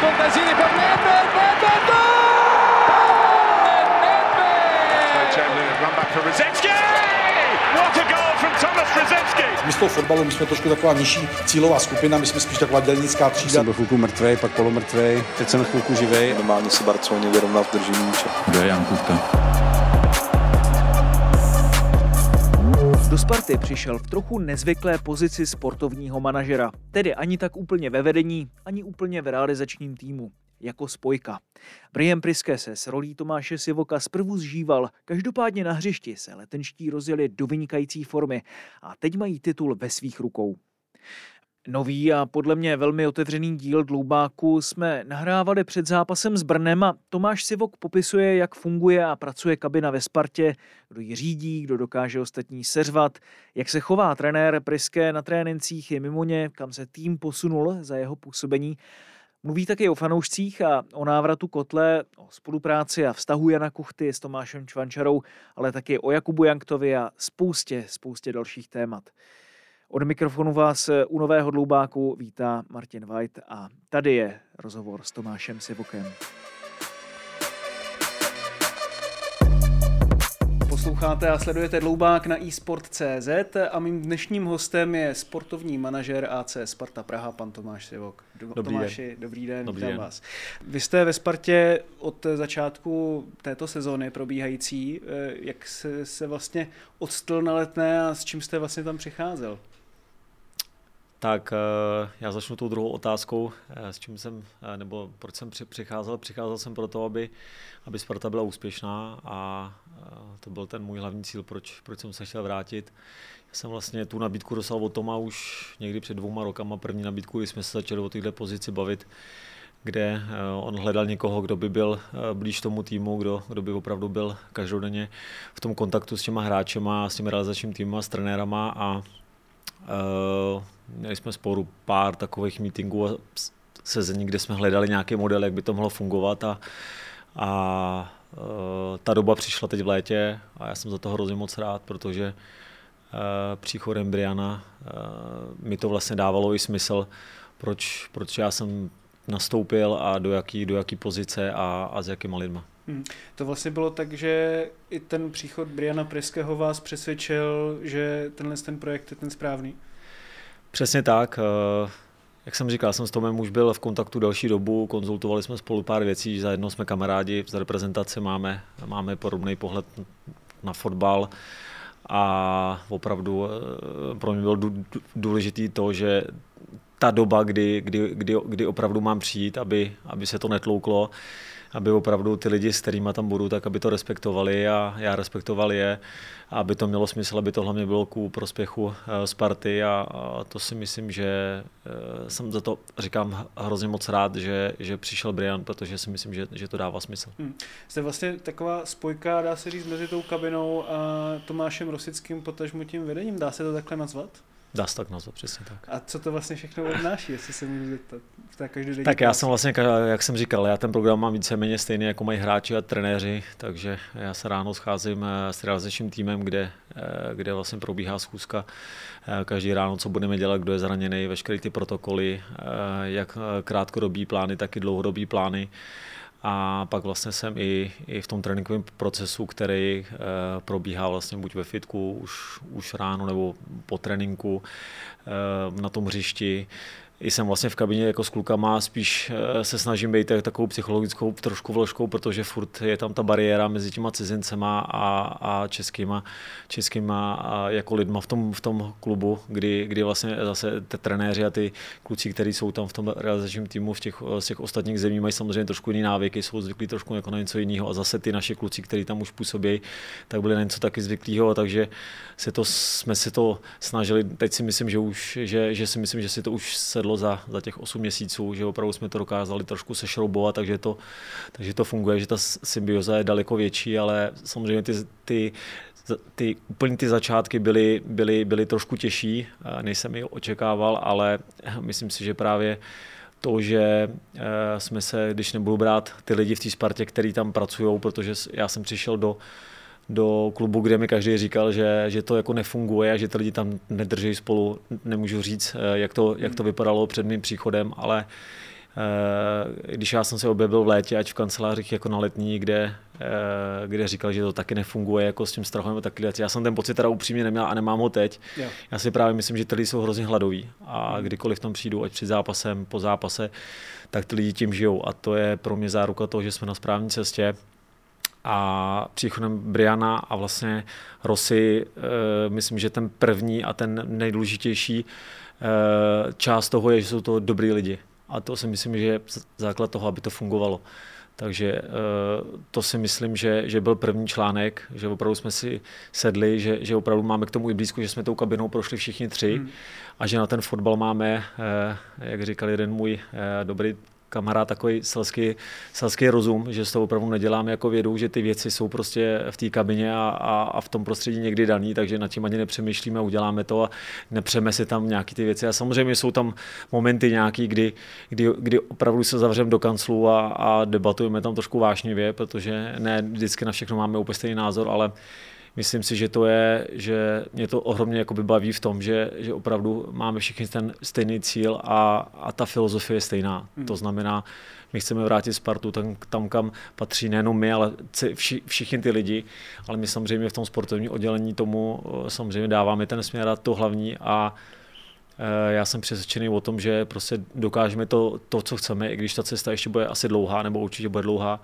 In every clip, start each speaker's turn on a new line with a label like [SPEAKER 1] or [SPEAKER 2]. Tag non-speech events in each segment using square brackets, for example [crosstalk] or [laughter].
[SPEAKER 1] Contesini per Nedved, Nedved, Nedved! Run back for Rosecki! What a goal from Thomas
[SPEAKER 2] z toho fotbalu, my jsme trošku taková nižší cílová skupina, my jsme spíš taková dělnická třída.
[SPEAKER 3] Jsem byl chvilku mrtvej, pak polomrtvej, teď jsem chvilku živej.
[SPEAKER 4] Normálně se Barceloně vyrovnal v držení míče.
[SPEAKER 5] Kdo je Jan Kupka?
[SPEAKER 6] Do Sparty přišel v trochu nezvyklé pozici sportovního manažera, tedy ani tak úplně ve vedení, ani úplně v realizačním týmu, jako spojka. Brian Priske se s rolí Tomáše Sivoka zprvu zžíval, každopádně na hřišti se letenští rozjeli do vynikající formy a teď mají titul ve svých rukou. Nový a podle mě velmi otevřený díl Dloubáku jsme nahrávali před zápasem s Brnem a Tomáš Sivok popisuje, jak funguje a pracuje kabina ve Spartě, kdo ji řídí, kdo dokáže ostatní seřvat, jak se chová trenér Priské na trénincích i mimo ně, kam se tým posunul za jeho působení. Mluví také o fanoušcích a o návratu Kotle, o spolupráci a vztahu Jana Kuchty s Tomášem Čvančarou, ale také o Jakubu Janktovi a spoustě, spoustě dalších témat. Od mikrofonu vás u Nového Dloubáku vítá Martin White a tady je rozhovor s Tomášem Sivokem. Posloucháte a sledujete Dloubák na eSport.cz a mým dnešním hostem je sportovní manažer AC Sparta Praha, pan Tomáš Sivok.
[SPEAKER 7] Dobrý
[SPEAKER 6] Tomáši,
[SPEAKER 7] den.
[SPEAKER 6] dobrý den,
[SPEAKER 7] dobrý
[SPEAKER 6] vítám
[SPEAKER 7] den.
[SPEAKER 6] vás. Vy jste ve Spartě od začátku této sezóny probíhající. Jak se, se vlastně odstl na letné a s čím jste vlastně tam přicházel?
[SPEAKER 7] Tak já začnu tou druhou otázkou, s čím jsem, nebo proč jsem přicházel. Přicházel jsem proto, aby, aby Sparta byla úspěšná a to byl ten můj hlavní cíl, proč, proč jsem se chtěl vrátit. Já jsem vlastně tu nabídku dostal od Toma už někdy před dvouma rokama, první nabídku, kdy jsme se začali o této pozici bavit, kde on hledal někoho, kdo by byl blíž tomu týmu, kdo, kdo by opravdu byl každodenně v tom kontaktu s těma hráčema, s tím realizačním týmem a s trenérama a Uh, měli jsme sporu pár takových meetingů a sezení, kde jsme hledali nějaký model, jak by to mohlo fungovat a, a uh, ta doba přišla teď v létě a já jsem za to hrozně moc rád, protože uh, příchodem Briana uh, mi to vlastně dávalo i smysl, proč, proč já jsem nastoupil a do jaký, do jaký pozice a, a s jakýma lidma.
[SPEAKER 6] Hmm. To vlastně bylo tak, že i ten příchod Briana Preského vás přesvědčil, že tenhle ten projekt je ten správný?
[SPEAKER 7] Přesně tak. Jak jsem říkal, jsem s Tomem už byl v kontaktu další dobu, konzultovali jsme spolu pár věcí, zajedno jsme kamarádi, z reprezentace máme, máme podobný pohled na fotbal a opravdu pro mě bylo důležitý to, že ta doba, kdy, kdy, kdy, kdy opravdu mám přijít, aby, aby se to netlouklo, aby opravdu ty lidi, s kterými tam budu, tak aby to respektovali a já respektoval je, aby to mělo smysl, aby to hlavně bylo ku prospěchu Sparty a, a to si myslím, že jsem za to říkám hrozně moc rád, že, že přišel Brian, protože si myslím, že, že to dává smysl.
[SPEAKER 6] Hmm. Jste vlastně taková spojka, dá se říct, mezi tou kabinou a Tomášem Rosickým, potažmo tím vedením, dá se to takhle nazvat?
[SPEAKER 7] Dá se tak nazvat, přesně tak.
[SPEAKER 6] A co to vlastně všechno odnáší, jestli se můžu zeptat? Každodenní
[SPEAKER 7] Tak já jsem vlastně, jak jsem říkal, já ten program mám víceméně stejný, jako mají hráči a trenéři, takže já se ráno scházím s realizačním týmem, kde, kde vlastně probíhá schůzka každý ráno, co budeme dělat, kdo je zraněný, veškeré ty protokoly, jak krátkodobí plány, tak i dlouhodobí plány a pak vlastně jsem i, i v tom tréninkovém procesu, který e, probíhá vlastně buď ve fitku už, už ráno nebo po tréninku e, na tom hřišti. I jsem vlastně v kabině jako s klukama, spíš se snažím být takovou psychologickou trošku vložkou, protože furt je tam ta bariéra mezi těma cizincema a, a českýma, českýma a jako lidma v tom, v tom klubu, kdy, kdy vlastně zase ty trenéři a ty kluci, kteří jsou tam v tom realizačním týmu v těch, z těch ostatních zemí, mají samozřejmě trošku jiný návyky, jsou zvyklí trošku jako na něco jiného a zase ty naše kluci, kteří tam už působí, tak byli na něco taky zvyklého, takže se to, jsme si to snažili, teď si myslím, že už, že, že si myslím, že si to už sedlo povedlo za, za těch 8 měsíců, že opravdu jsme to dokázali trošku sešroubovat, takže to, takže to funguje, že ta symbioza je daleko větší, ale samozřejmě ty, ty ty úplně ty začátky byly, byly, byly trošku těžší, než jsem je očekával, ale myslím si, že právě to, že eh, jsme se, když nebudu brát ty lidi v té Spartě, kteří tam pracují, protože já jsem přišel do, do klubu, kde mi každý říkal, že, že to jako nefunguje a že ty lidi tam nedrží spolu. Nemůžu říct, eh, jak to, jak to vypadalo před mým příchodem, ale Eh, když já jsem se objevil v létě, ať v kancelářích jako na letní, kde, eh, kde říkal, že to taky nefunguje jako s tím strachem nebo taky Já jsem ten pocit teda upřímně neměl a nemám ho teď. Já si právě myslím, že ty lidi jsou hrozně hladoví a hmm. kdykoliv tam přijdu, ať při zápasem, po zápase, tak ty lidi tím žijou a to je pro mě záruka toho, že jsme na správné cestě a příchodem Briana a vlastně Rosy, e, myslím, že ten první a ten nejdůležitější e, část toho je, že jsou to dobrý lidi. A to si myslím, že je základ toho, aby to fungovalo. Takže eh, to si myslím, že, že byl první článek, že opravdu jsme si sedli, že, že opravdu máme k tomu i blízko, že jsme tou kabinou prošli všichni tři hmm. a že na ten fotbal máme, eh, jak říkal jeden můj eh, dobrý kamarád takový selský, selský rozum, že s toho opravdu neděláme jako vědu, že ty věci jsou prostě v té kabině a, a, a, v tom prostředí někdy daný, takže nad tím ani nepřemýšlíme, uděláme to a nepřeme si tam nějaké ty věci. A samozřejmě jsou tam momenty nějaký, kdy, kdy, kdy opravdu se zavřeme do kanclu a, a debatujeme tam trošku vášnivě, protože ne vždycky na všechno máme úplně stejný názor, ale myslím si, že to je, že mě to ohromně jako baví v tom, že, že opravdu máme všichni ten stejný cíl a, a ta filozofie je stejná. Mm. To znamená, my chceme vrátit Spartu tam, tam kam patří nejenom my, ale vši, všichni ty lidi, ale my samozřejmě v tom sportovním oddělení tomu eh, samozřejmě dáváme ten směr a to hlavní a eh, já jsem přesvědčený o tom, že prostě dokážeme to, to, co chceme, i když ta cesta ještě bude asi dlouhá, nebo určitě bude dlouhá,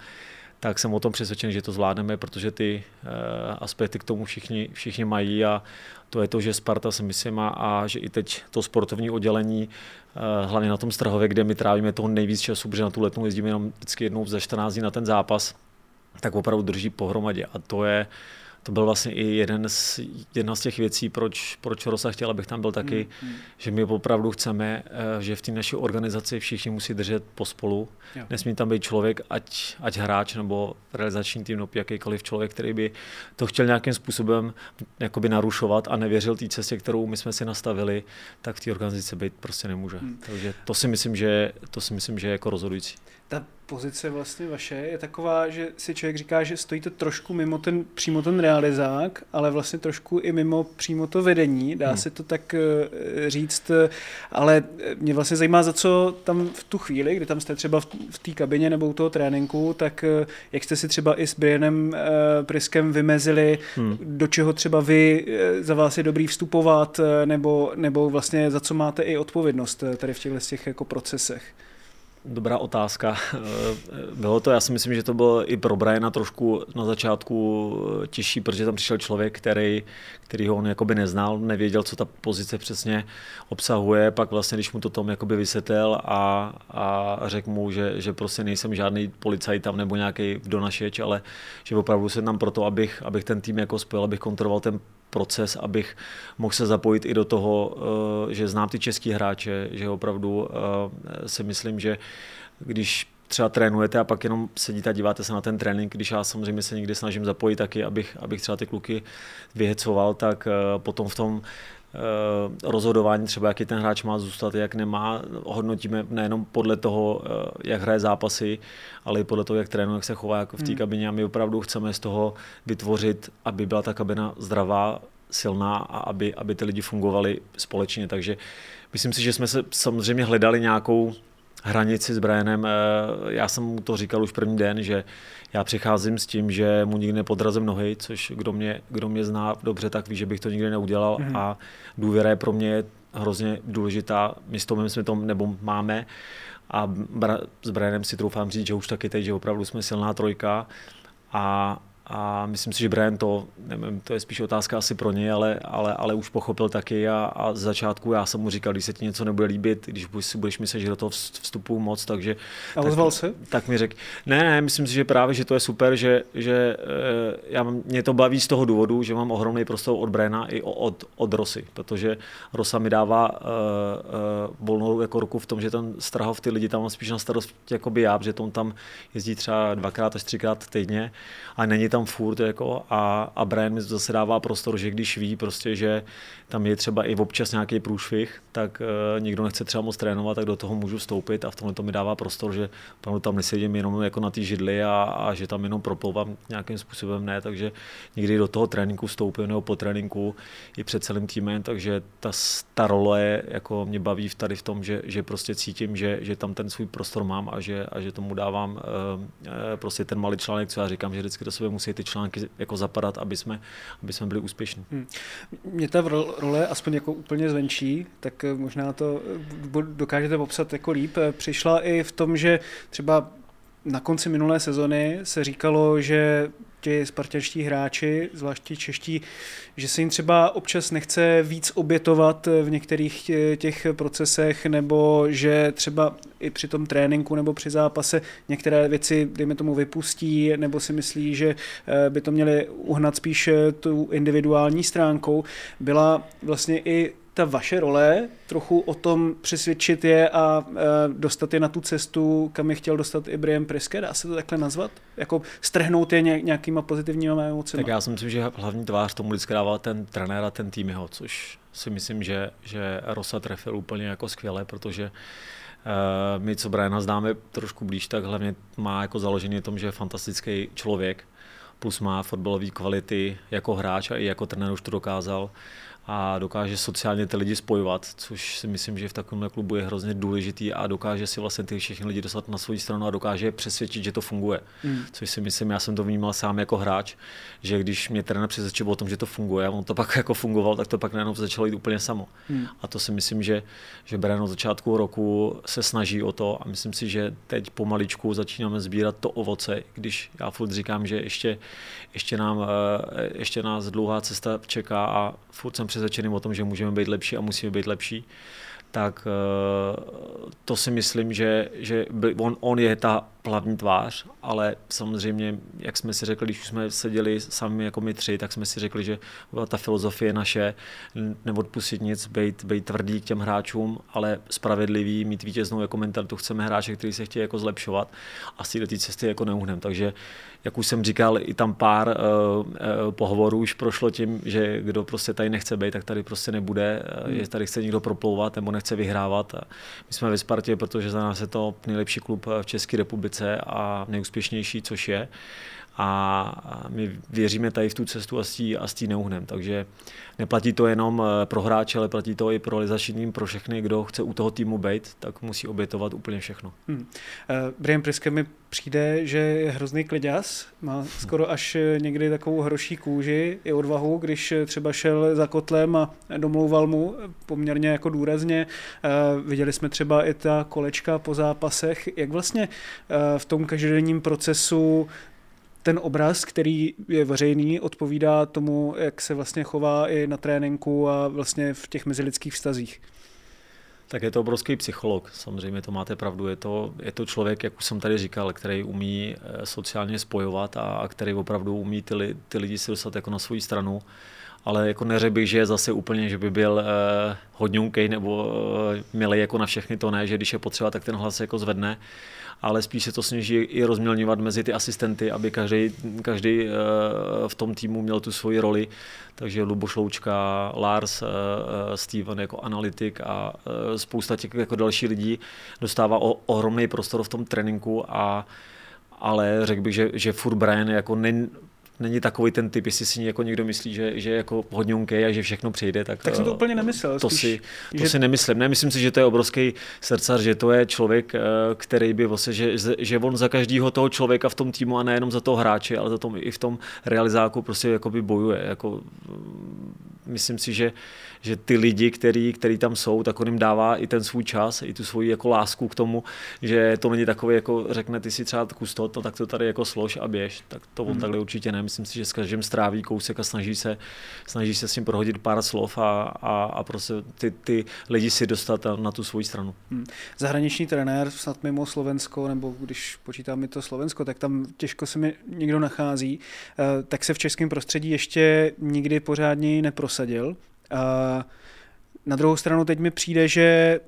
[SPEAKER 7] tak jsem o tom přesvědčen, že to zvládneme, protože ty uh, aspekty k tomu všichni, všichni mají a to je to, že Sparta si myslím a, a že i teď to sportovní oddělení, uh, hlavně na tom Strahově, kde my trávíme toho nejvíc času, protože na tu letnou jezdíme jenom vždycky jednou za 14 dní na ten zápas, tak opravdu drží pohromadě. A to je, to byl vlastně i jeden z, jedna z těch věcí, proč, proč Rosa chtěl, abych tam byl taky, mm, mm. že my opravdu chceme, eh, že v té naší organizaci všichni musí držet pospolu. Jo. Nesmí tam být člověk, ať, ať hráč nebo realizační tým, nebo jakýkoliv člověk, který by to chtěl nějakým způsobem jakoby narušovat a nevěřil té cestě, kterou my jsme si nastavili, tak v té organizaci být prostě nemůže. Mm. Takže to si myslím, že, to si myslím, že je jako rozhodující
[SPEAKER 5] ta pozice vlastně vaše je taková, že si člověk říká, že stojíte trošku mimo ten, přímo ten realizák, ale vlastně trošku i mimo přímo to vedení, dá hmm. se to tak eh, říct, ale mě vlastně zajímá, za co tam v tu chvíli, kdy tam jste třeba v, v té kabině nebo u toho tréninku, tak eh, jak jste si třeba i s Brianem eh, Priskem vymezili, hmm. do čeho třeba vy za vás je dobrý vstupovat, nebo, nebo vlastně za co máte i odpovědnost tady v těchto těch jako procesech?
[SPEAKER 7] Dobrá otázka. [laughs] Bylo to, já si myslím, že to bylo i pro Briana trošku na začátku těžší, protože tam přišel člověk, který, který ho on jakoby neznal, nevěděl, co ta pozice přesně obsahuje, pak vlastně, když mu to Tom jakoby vysvětlil a, a řekl mu, že, že prostě nejsem žádný policajt tam nebo nějaký donašeč, ale že opravdu jsem tam proto, abych, abych ten tým jako spojil, abych kontroloval ten proces, abych mohl se zapojit i do toho, eh, že znám ty český hráče, že opravdu eh, si myslím, že když třeba trénujete a pak jenom sedíte a díváte se na ten trénink, když já samozřejmě se někdy snažím zapojit taky, abych, abych třeba ty kluky vyhecoval, tak eh, potom v tom rozhodování, třeba jaký ten hráč má zůstat, jak nemá, hodnotíme nejenom podle toho, jak hraje zápasy, ale i podle toho, jak trénuje, jak se chová jako v té hmm. kabině a my opravdu chceme z toho vytvořit, aby byla ta kabina zdravá, silná a aby, aby ty lidi fungovali společně. Takže myslím si, že jsme se samozřejmě hledali nějakou hranici s Brianem. Já jsem mu to říkal už první den, že já přicházím s tím, že mu nikdy nepodrazím nohy, což kdo mě, kdo mě zná dobře, tak ví, že bych to nikdy neudělal mm-hmm. a důvěra je pro mě hrozně důležitá. My s tom jsme to nebo máme a s Brianem si troufám říct, že už taky teď, že opravdu jsme silná trojka a a myslím si, že Brian to, nevím, to je spíš otázka asi pro něj, ale, ale, ale už pochopil taky a, a z začátku já jsem mu říkal, když se ti něco nebude líbit, když si budeš myslet, že do toho vstupu moc, takže...
[SPEAKER 5] A ozval se?
[SPEAKER 7] Tak mi řekl, ne, ne, myslím si, že právě, že to je super, že, že eh, já, mě to baví z toho důvodu, že mám ohromný prostor od Briana i od, od Rosy, protože Rosa mi dává uh, uh, volnou jako ruku v tom, že ten Strahov ty lidi tam mám spíš na starost jako by já, protože on tam jezdí třeba dvakrát až třikrát týdně a není tam furt jako a, a Brian mi zase dává prostor, že když ví prostě, že tam je třeba i občas nějaký průšvih, tak uh, nikdo nechce třeba moc trénovat, tak do toho můžu vstoupit a v tomhle to mi dává prostor, že opravdu tam nesedím jenom jako na té židli a, a, že tam jenom proplouvám nějakým způsobem ne, takže někdy do toho tréninku vstoupím nebo po tréninku i před celým týmem, takže ta, ta role jako mě baví tady v tom, že, že prostě cítím, že, že tam ten svůj prostor mám a že, a že tomu dávám uh, prostě ten malý článek, co já říkám, že vždycky do sebe musí ty články jako zapadat, aby jsme, aby jsme byli úspěšní. Hmm.
[SPEAKER 5] Mě ta role, aspoň jako úplně zvenčí, tak eh, možná to eh, dokážete popsat jako líp, eh, přišla i v tom, že třeba na konci minulé sezony se říkalo, že ti spartanští hráči, zvláště čeští, že se jim třeba občas nechce víc obětovat v některých těch procesech, nebo že třeba i při tom tréninku nebo při zápase některé věci, dejme tomu, vypustí, nebo si myslí, že eh, by to měli uhnat spíš eh, tu individuální stránkou. Byla vlastně i ta vaše role trochu o tom přesvědčit je a e, dostat je na tu cestu, kam je chtěl dostat i Brian Priske, dá se to takhle nazvat? Jako strhnout je nějakýma pozitivníma emocemi?
[SPEAKER 7] Tak já si myslím, že hlavní tvář tomu vždycky dával ten trenér a ten tým jeho, což si myslím, že, že Rosa trefil úplně jako skvěle, protože uh, my, co Briana známe trošku blíž, tak hlavně má jako založený tom, že je fantastický člověk, plus má fotbalové kvality jako hráč a i jako trenér už to dokázal a dokáže sociálně ty lidi spojovat, což si myslím, že v takovém klubu je hrozně důležitý a dokáže si vlastně ty všechny lidi dostat na svou stranu a dokáže je přesvědčit, že to funguje. Mm. Což si myslím, já jsem to vnímal sám jako hráč, že když mě trenér přesvědčil o tom, že to funguje a on to pak [laughs] jako fungoval, tak to pak najednou začalo jít úplně samo. Mm. A to si myslím, že, že Beren od začátku roku se snaží o to a myslím si, že teď pomaličku začínáme sbírat to ovoce, když já furt říkám, že ještě, ještě, nám, eh, ještě nás dlouhá cesta čeká a furt jsem přesvědčený o tom, že můžeme být lepší a musíme být lepší, tak eh, to si myslím, že, že on, on je ta hlavní tvář, ale samozřejmě, jak jsme si řekli, když jsme seděli sami jako my tři, tak jsme si řekli, že ta filozofie naše, neodpustit nic, být, být tvrdý k těm hráčům, ale spravedlivý, mít vítěznou jako mentalitu, chceme hráče, kteří se chtějí jako zlepšovat a z té cesty jako neuhnem. Takže, jak už jsem říkal, i tam pár uh, uh, pohovorů už prošlo tím, že kdo prostě tady nechce být, tak tady prostě nebude, hmm. je tady chce někdo proplouvat nebo nechce vyhrávat. My jsme ve Spartě, protože za nás je to nejlepší klub v České republice republice a nejúspěšnější, což je. A my věříme tady v tu cestu a s tí, a s neuhnem. Takže neplatí to jenom eh, pro hráče, ale platí to i pro lizačním, pro všechny, kdo chce u toho týmu být, tak musí obětovat úplně všechno. Hmm. Uh,
[SPEAKER 5] Brian Priske mi přijde, že je hrozný kliďas, má skoro až eh, někdy takovou hroší kůži i odvahu, když třeba šel za kotlem a domlouval mu poměrně jako důrazně. Uh, viděli jsme třeba i ta kolečka po zápasech. Jak vlastně uh, v tom každodenním procesu ten obraz, který je veřejný, odpovídá tomu, jak se vlastně chová i na tréninku a vlastně v těch mezilidských vztazích.
[SPEAKER 7] Tak je to obrovský psycholog, samozřejmě to máte pravdu. Je to, je to člověk, jak už jsem tady říkal, který umí eh, sociálně spojovat a, a který opravdu umí ty, ty lidi si dostat jako na svou stranu. Ale jako neřekl bych, že je zase úplně, že by byl eh, hodňunkej nebo eh, milý jako na všechny, to ne, že když je potřeba, tak ten hlas jako zvedne ale spíš se to snaží i rozmělňovat mezi ty asistenty, aby každý, každý eh, v tom týmu měl tu svoji roli. Takže Luboš Loučka, Lars, eh, eh, Steven jako analytik a spousta těch jako další lidí dostává ohromný prostor v tom tréninku a ale řekl bych, že, že furt Brian jako ne, není takový ten typ, jestli si jako někdo myslí, že, že je jako hodňunkej a že všechno přijde. Tak,
[SPEAKER 5] tak jsem to eh, úplně nemyslel.
[SPEAKER 7] To, spíš, si, to že... si nemyslím. Ne, myslím si, že to je obrovský srdcař, že to je člověk, eh, který by vlastně, že, že on za každého toho člověka v tom týmu a nejenom za toho hráče, ale za tom i v tom realizáku prostě jakoby bojuje. Jako, myslím si, že, že ty lidi, který, který tam jsou, tak on jim dává i ten svůj čas, i tu svoji jako lásku k tomu, že to není takové, jako řekne, ty si třeba kus to, tak to tady jako slož a běž, tak to on hmm. takhle určitě ne. Myslím si, že s každým stráví kousek a snaží se, snaží se s ním prohodit pár slov a, a, a prostě ty, ty lidi si dostat na tu svoji stranu. Hmm.
[SPEAKER 5] Zahraniční trenér, snad mimo Slovensko, nebo když počítám mi to Slovensko, tak tam těžko se mi někdo nachází, eh, tak se v českém prostředí ještě nikdy pořádně neprosadil. A na druhou stranu teď mi přijde, že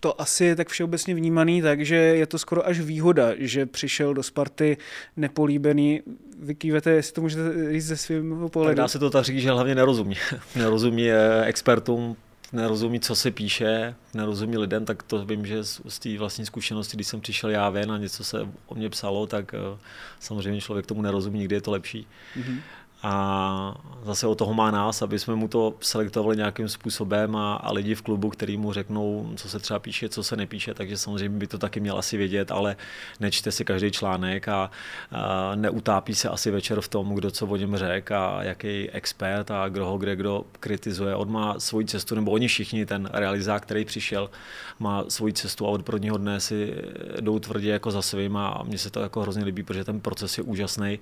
[SPEAKER 5] to asi je tak všeobecně vnímaný, takže je to skoro až výhoda, že přišel do Sparty nepolíbený. Vykývete, jestli to můžete říct ze svým pohledu.
[SPEAKER 7] Tak dá se to tak říct, že hlavně nerozumí. [laughs] nerozumí eh, expertům, nerozumí, co se píše, nerozumí lidem, tak to vím, že z, z té vlastní zkušenosti, když jsem přišel já ven a něco se o mě psalo, tak uh, samozřejmě člověk tomu nerozumí, nikdy je to lepší. Mm-hmm a zase o toho má nás, aby jsme mu to selektovali nějakým způsobem a, a lidi v klubu, který mu řeknou, co se třeba píše, co se nepíše, takže samozřejmě by to taky měl asi vědět, ale nečte si každý článek a, a neutápí se asi večer v tom, kdo co o něm řek a jaký expert a kdo ho kde kdo kritizuje. On má svoji cestu, nebo oni všichni, ten realizák, který přišel, má svoji cestu a od prvního dne si jdou tvrdě jako za svým a mně se to jako hrozně líbí, protože ten proces je úžasný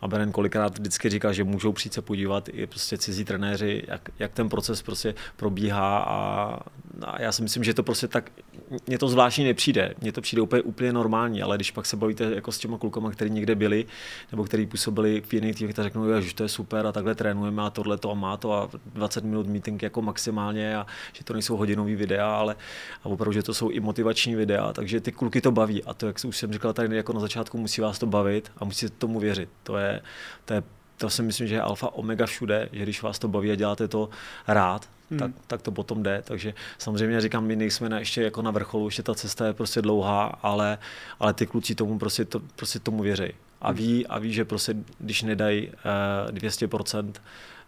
[SPEAKER 7] a Beren kolikrát vždycky říká, že můžou přijít se podívat i prostě cizí trenéři, jak, jak ten proces prostě probíhá a, a, já si myslím, že to prostě tak, mně to zvláštní nepřijde, mně to přijde úplně, úplně normální, ale když pak se bavíte jako s těma klukama, kteří někde byli, nebo kteří působili v jiných týmech, tak řeknou, že to je super a takhle trénujeme a tohle to a má to a 20 minut meeting jako maximálně a že to nejsou hodinový videa, ale a opravdu, že to jsou i motivační videa, takže ty kluky to baví a to, jak už jsem říkal tady jako na začátku, musí vás to bavit a musíte tomu věřit. To je to je to si myslím, že je alfa omega všude, že když vás to baví a děláte to rád, hmm. tak, tak to potom jde. Takže samozřejmě říkám, my nejsme na, ještě jako na vrcholu, ještě ta cesta je prostě dlouhá, ale, ale ty kluci tomu prostě, to, prostě tomu věří. A hmm. ví, a ví, že prostě když nedají uh, 200%, Eh,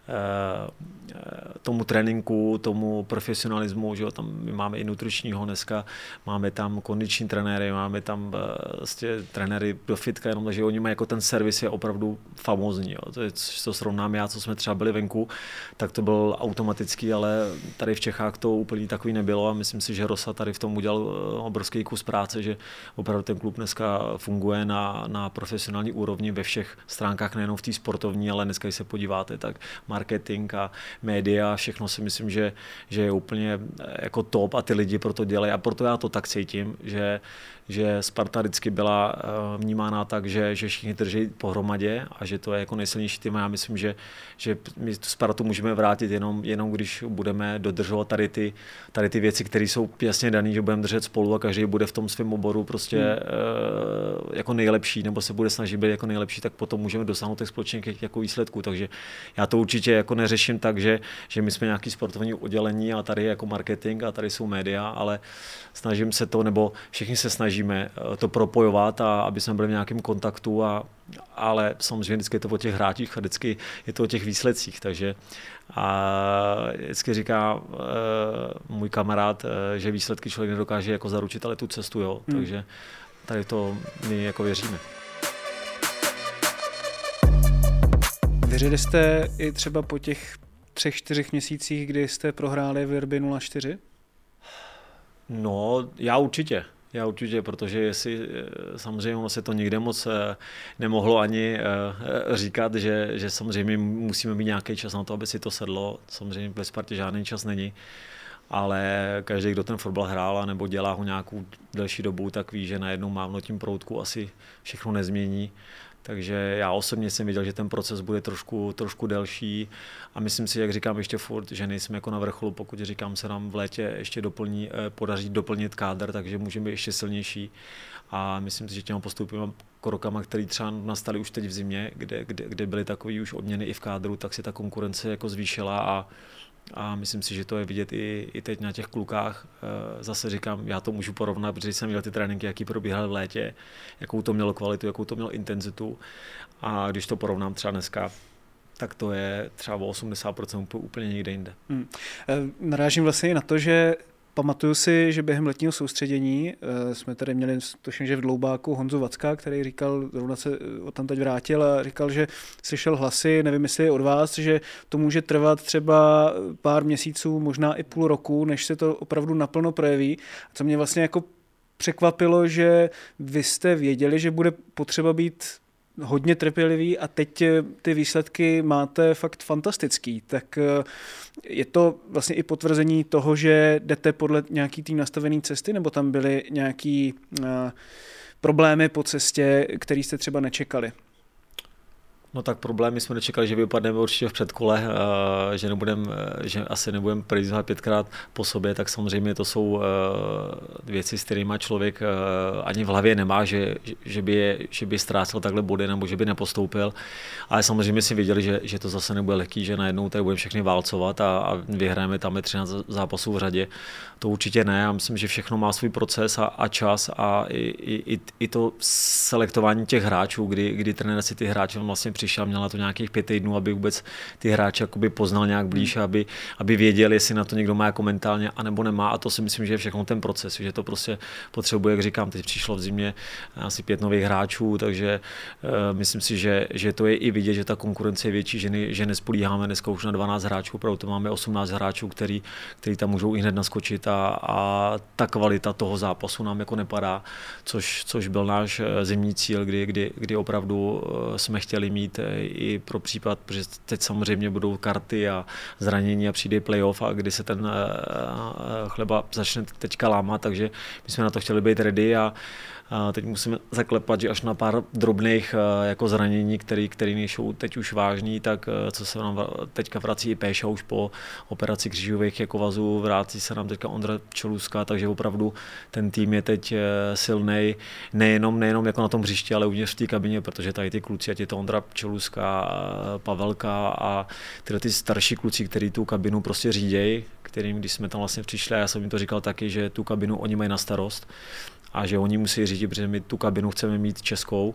[SPEAKER 7] tomu tréninku, tomu profesionalismu, že jo, tam my máme i nutričního dneska, máme tam kondiční trenéry, máme tam vlastně trenéry do fitka, jenom takže oni mají jako ten servis je opravdu famózní, jo. To je, co srovnám já, co jsme třeba byli venku, tak to byl automatický, ale tady v Čechách to úplně takový nebylo a myslím si, že Rosa tady v tom udělal eh, obrovský kus práce, že opravdu ten klub dneska funguje na, na profesionální úrovni ve všech stránkách, nejenom v té sportovní, ale dneska, když se podíváte, tak marketing a média, všechno si myslím, že, že je úplně eh, jako top a ty lidi proto dělají a proto já to tak cítím, že, že Sparta vždycky byla eh, vnímána tak, že, že všichni drží pohromadě a že to je jako nejsilnější tým a já myslím, že, že my tu Spartu můžeme vrátit jenom, jenom když budeme dodržovat tady ty, tady ty věci, které jsou jasně dané, že budeme držet spolu a každý bude v tom svém oboru prostě hmm. jako nejlepší nebo se bude snažit být jako nejlepší, tak potom můžeme dosáhnout těch společných jako výsledků. Takže já to určitě jako neřeším tak, že, že my jsme nějaký sportovní oddělení a tady je jako marketing a tady jsou média, ale snažím se to, nebo všichni se snažíme eh, to propojovat a aby jsme byli v nějakém kontaktu a, ale samozřejmě vždycky je to o těch hráčích a vždycky je to o těch výsledcích, takže a vždycky říká uh, můj kamarád, uh, že výsledky člověk nedokáže jako zaručit, ale tu cestu jo, hmm. takže tady to my jako věříme.
[SPEAKER 5] Věřili jste i třeba po těch třech, čtyřech měsících, kdy jste prohráli v Derby 04?
[SPEAKER 7] No, já určitě. Já určitě, protože jestli eh, samozřejmě ono se to nikde moc eh, nemohlo ani eh, říkat, že, že samozřejmě musíme mít nějaký čas na to, aby si to sedlo. Samozřejmě ve Spartě žádný čas není, ale každý, kdo ten fotbal hrál nebo dělá ho nějakou delší dobu, tak ví, že najednou mávnutím proutku asi všechno nezmění. Takže já osobně jsem viděl, že ten proces bude trošku, trošku delší. A myslím si, jak říkám ještě furt, že nejsme jako na vrcholu, pokud říkám, se nám v létě ještě doplní, eh, podaří doplnit kádr, takže můžeme být ještě silnější. A myslím si, že těma postupujeme krokama, které třeba nastaly už teď v zimě, kde, kde, kde byly takové už odměny i v kádru, tak si ta konkurence jako zvýšila a a myslím si, že to je vidět i, i teď na těch klukách. Eh, zase říkám, já to můžu porovnat, protože jsem viděl ty tréninky, jaký probíhaly v létě, jakou to mělo kvalitu, jakou to mělo intenzitu. A když to porovnám třeba dneska, tak to je třeba o 80% úplně někde jinde. Hmm.
[SPEAKER 5] Narážím vlastně i na to, že Pamatuju si, že během letního soustředění uh, jsme tady měli, tuším, že v Dloubáku Honzu Vacka, který říkal, zrovna se tam teď vrátil a říkal, že slyšel hlasy, nevím, jestli je od vás, že to může trvat třeba pár měsíců, možná i půl roku, než se to opravdu naplno projeví. Co mě vlastně jako překvapilo, že vy jste věděli, že bude potřeba být hodně trpělivý a teď eh, ty výsledky máte fakt fantastický. Tak eh, je to vlastně i potvrzení toho, že jdete podle nějaký tým nastavený cesty, nebo tam byly nějaký eh, problémy po cestě, který jste třeba nečekali?
[SPEAKER 7] No tak problémy jsme nečekali, že vypadneme určitě v předkole, eh, že, nebudem, eh, že asi nebudeme prizvat pětkrát po sobě, tak samozřejmě to jsou eh, věci, s kterými člověk ani v hlavě nemá, že, že, by, že by ztrácel takhle body nebo že by nepostoupil. Ale samozřejmě si věděli, že, že to zase nebude lehký, že najednou tady budeme všechny válcovat a, a vyhrajeme tam 13 zápasů v řadě. To určitě ne. Já myslím, že všechno má svůj proces a, a čas a i, i, i to selektování těch hráčů, kdy, kdy trenér si ty hráče vlastně přišel, měla to nějakých pět týdnů, aby vůbec ty hráče jakoby poznal nějak blíž, aby, aby věděli, jestli na to někdo má jako mentálně, anebo nemá. A to si myslím, že je všechno ten proces, že to prostě potřebuje, jak říkám, teď přišlo v zimě asi pět nových hráčů, takže uh, myslím si, že, že to je i vidět, že ta konkurence je větší, že, ne, že nespolíháme dneska už na 12 hráčů, opravdu to máme 18 hráčů, který, který tam můžou i hned naskočit a, a ta kvalita toho zápasu nám jako nepadá, což, což byl náš eh, zimní cíl, kdy, kdy, kdy opravdu eh, jsme chtěli mít i pro případ, protože teď samozřejmě budou karty a zranění a přijde playoff a kdy se ten eh, chleba začne teďka lámat, takže my jsme na to chtěli být ready a Teď musíme zaklepat, že až na pár drobných eh, jako zranění, které který nejsou teď už vážný, tak eh, co se nám teďka vrací i Péša už po operaci křížových jako vazů, vrátí se nám teďka Ondra Čeluska, takže opravdu ten tým je teď eh, silný, nejenom, nejenom jako na tom hřišti, ale uvnitř v té kabině, protože tady ty kluci, ať je to Ondra Čeluska, Pavelka a tyhle ty starší kluci, kteří tu kabinu prostě řídějí, kterým, když jsme tam vlastně přišli, a já jsem jim to říkal taky, že tu kabinu oni mají na starost, a že oni musí řídit, protože my tu kabinu chceme mít českou.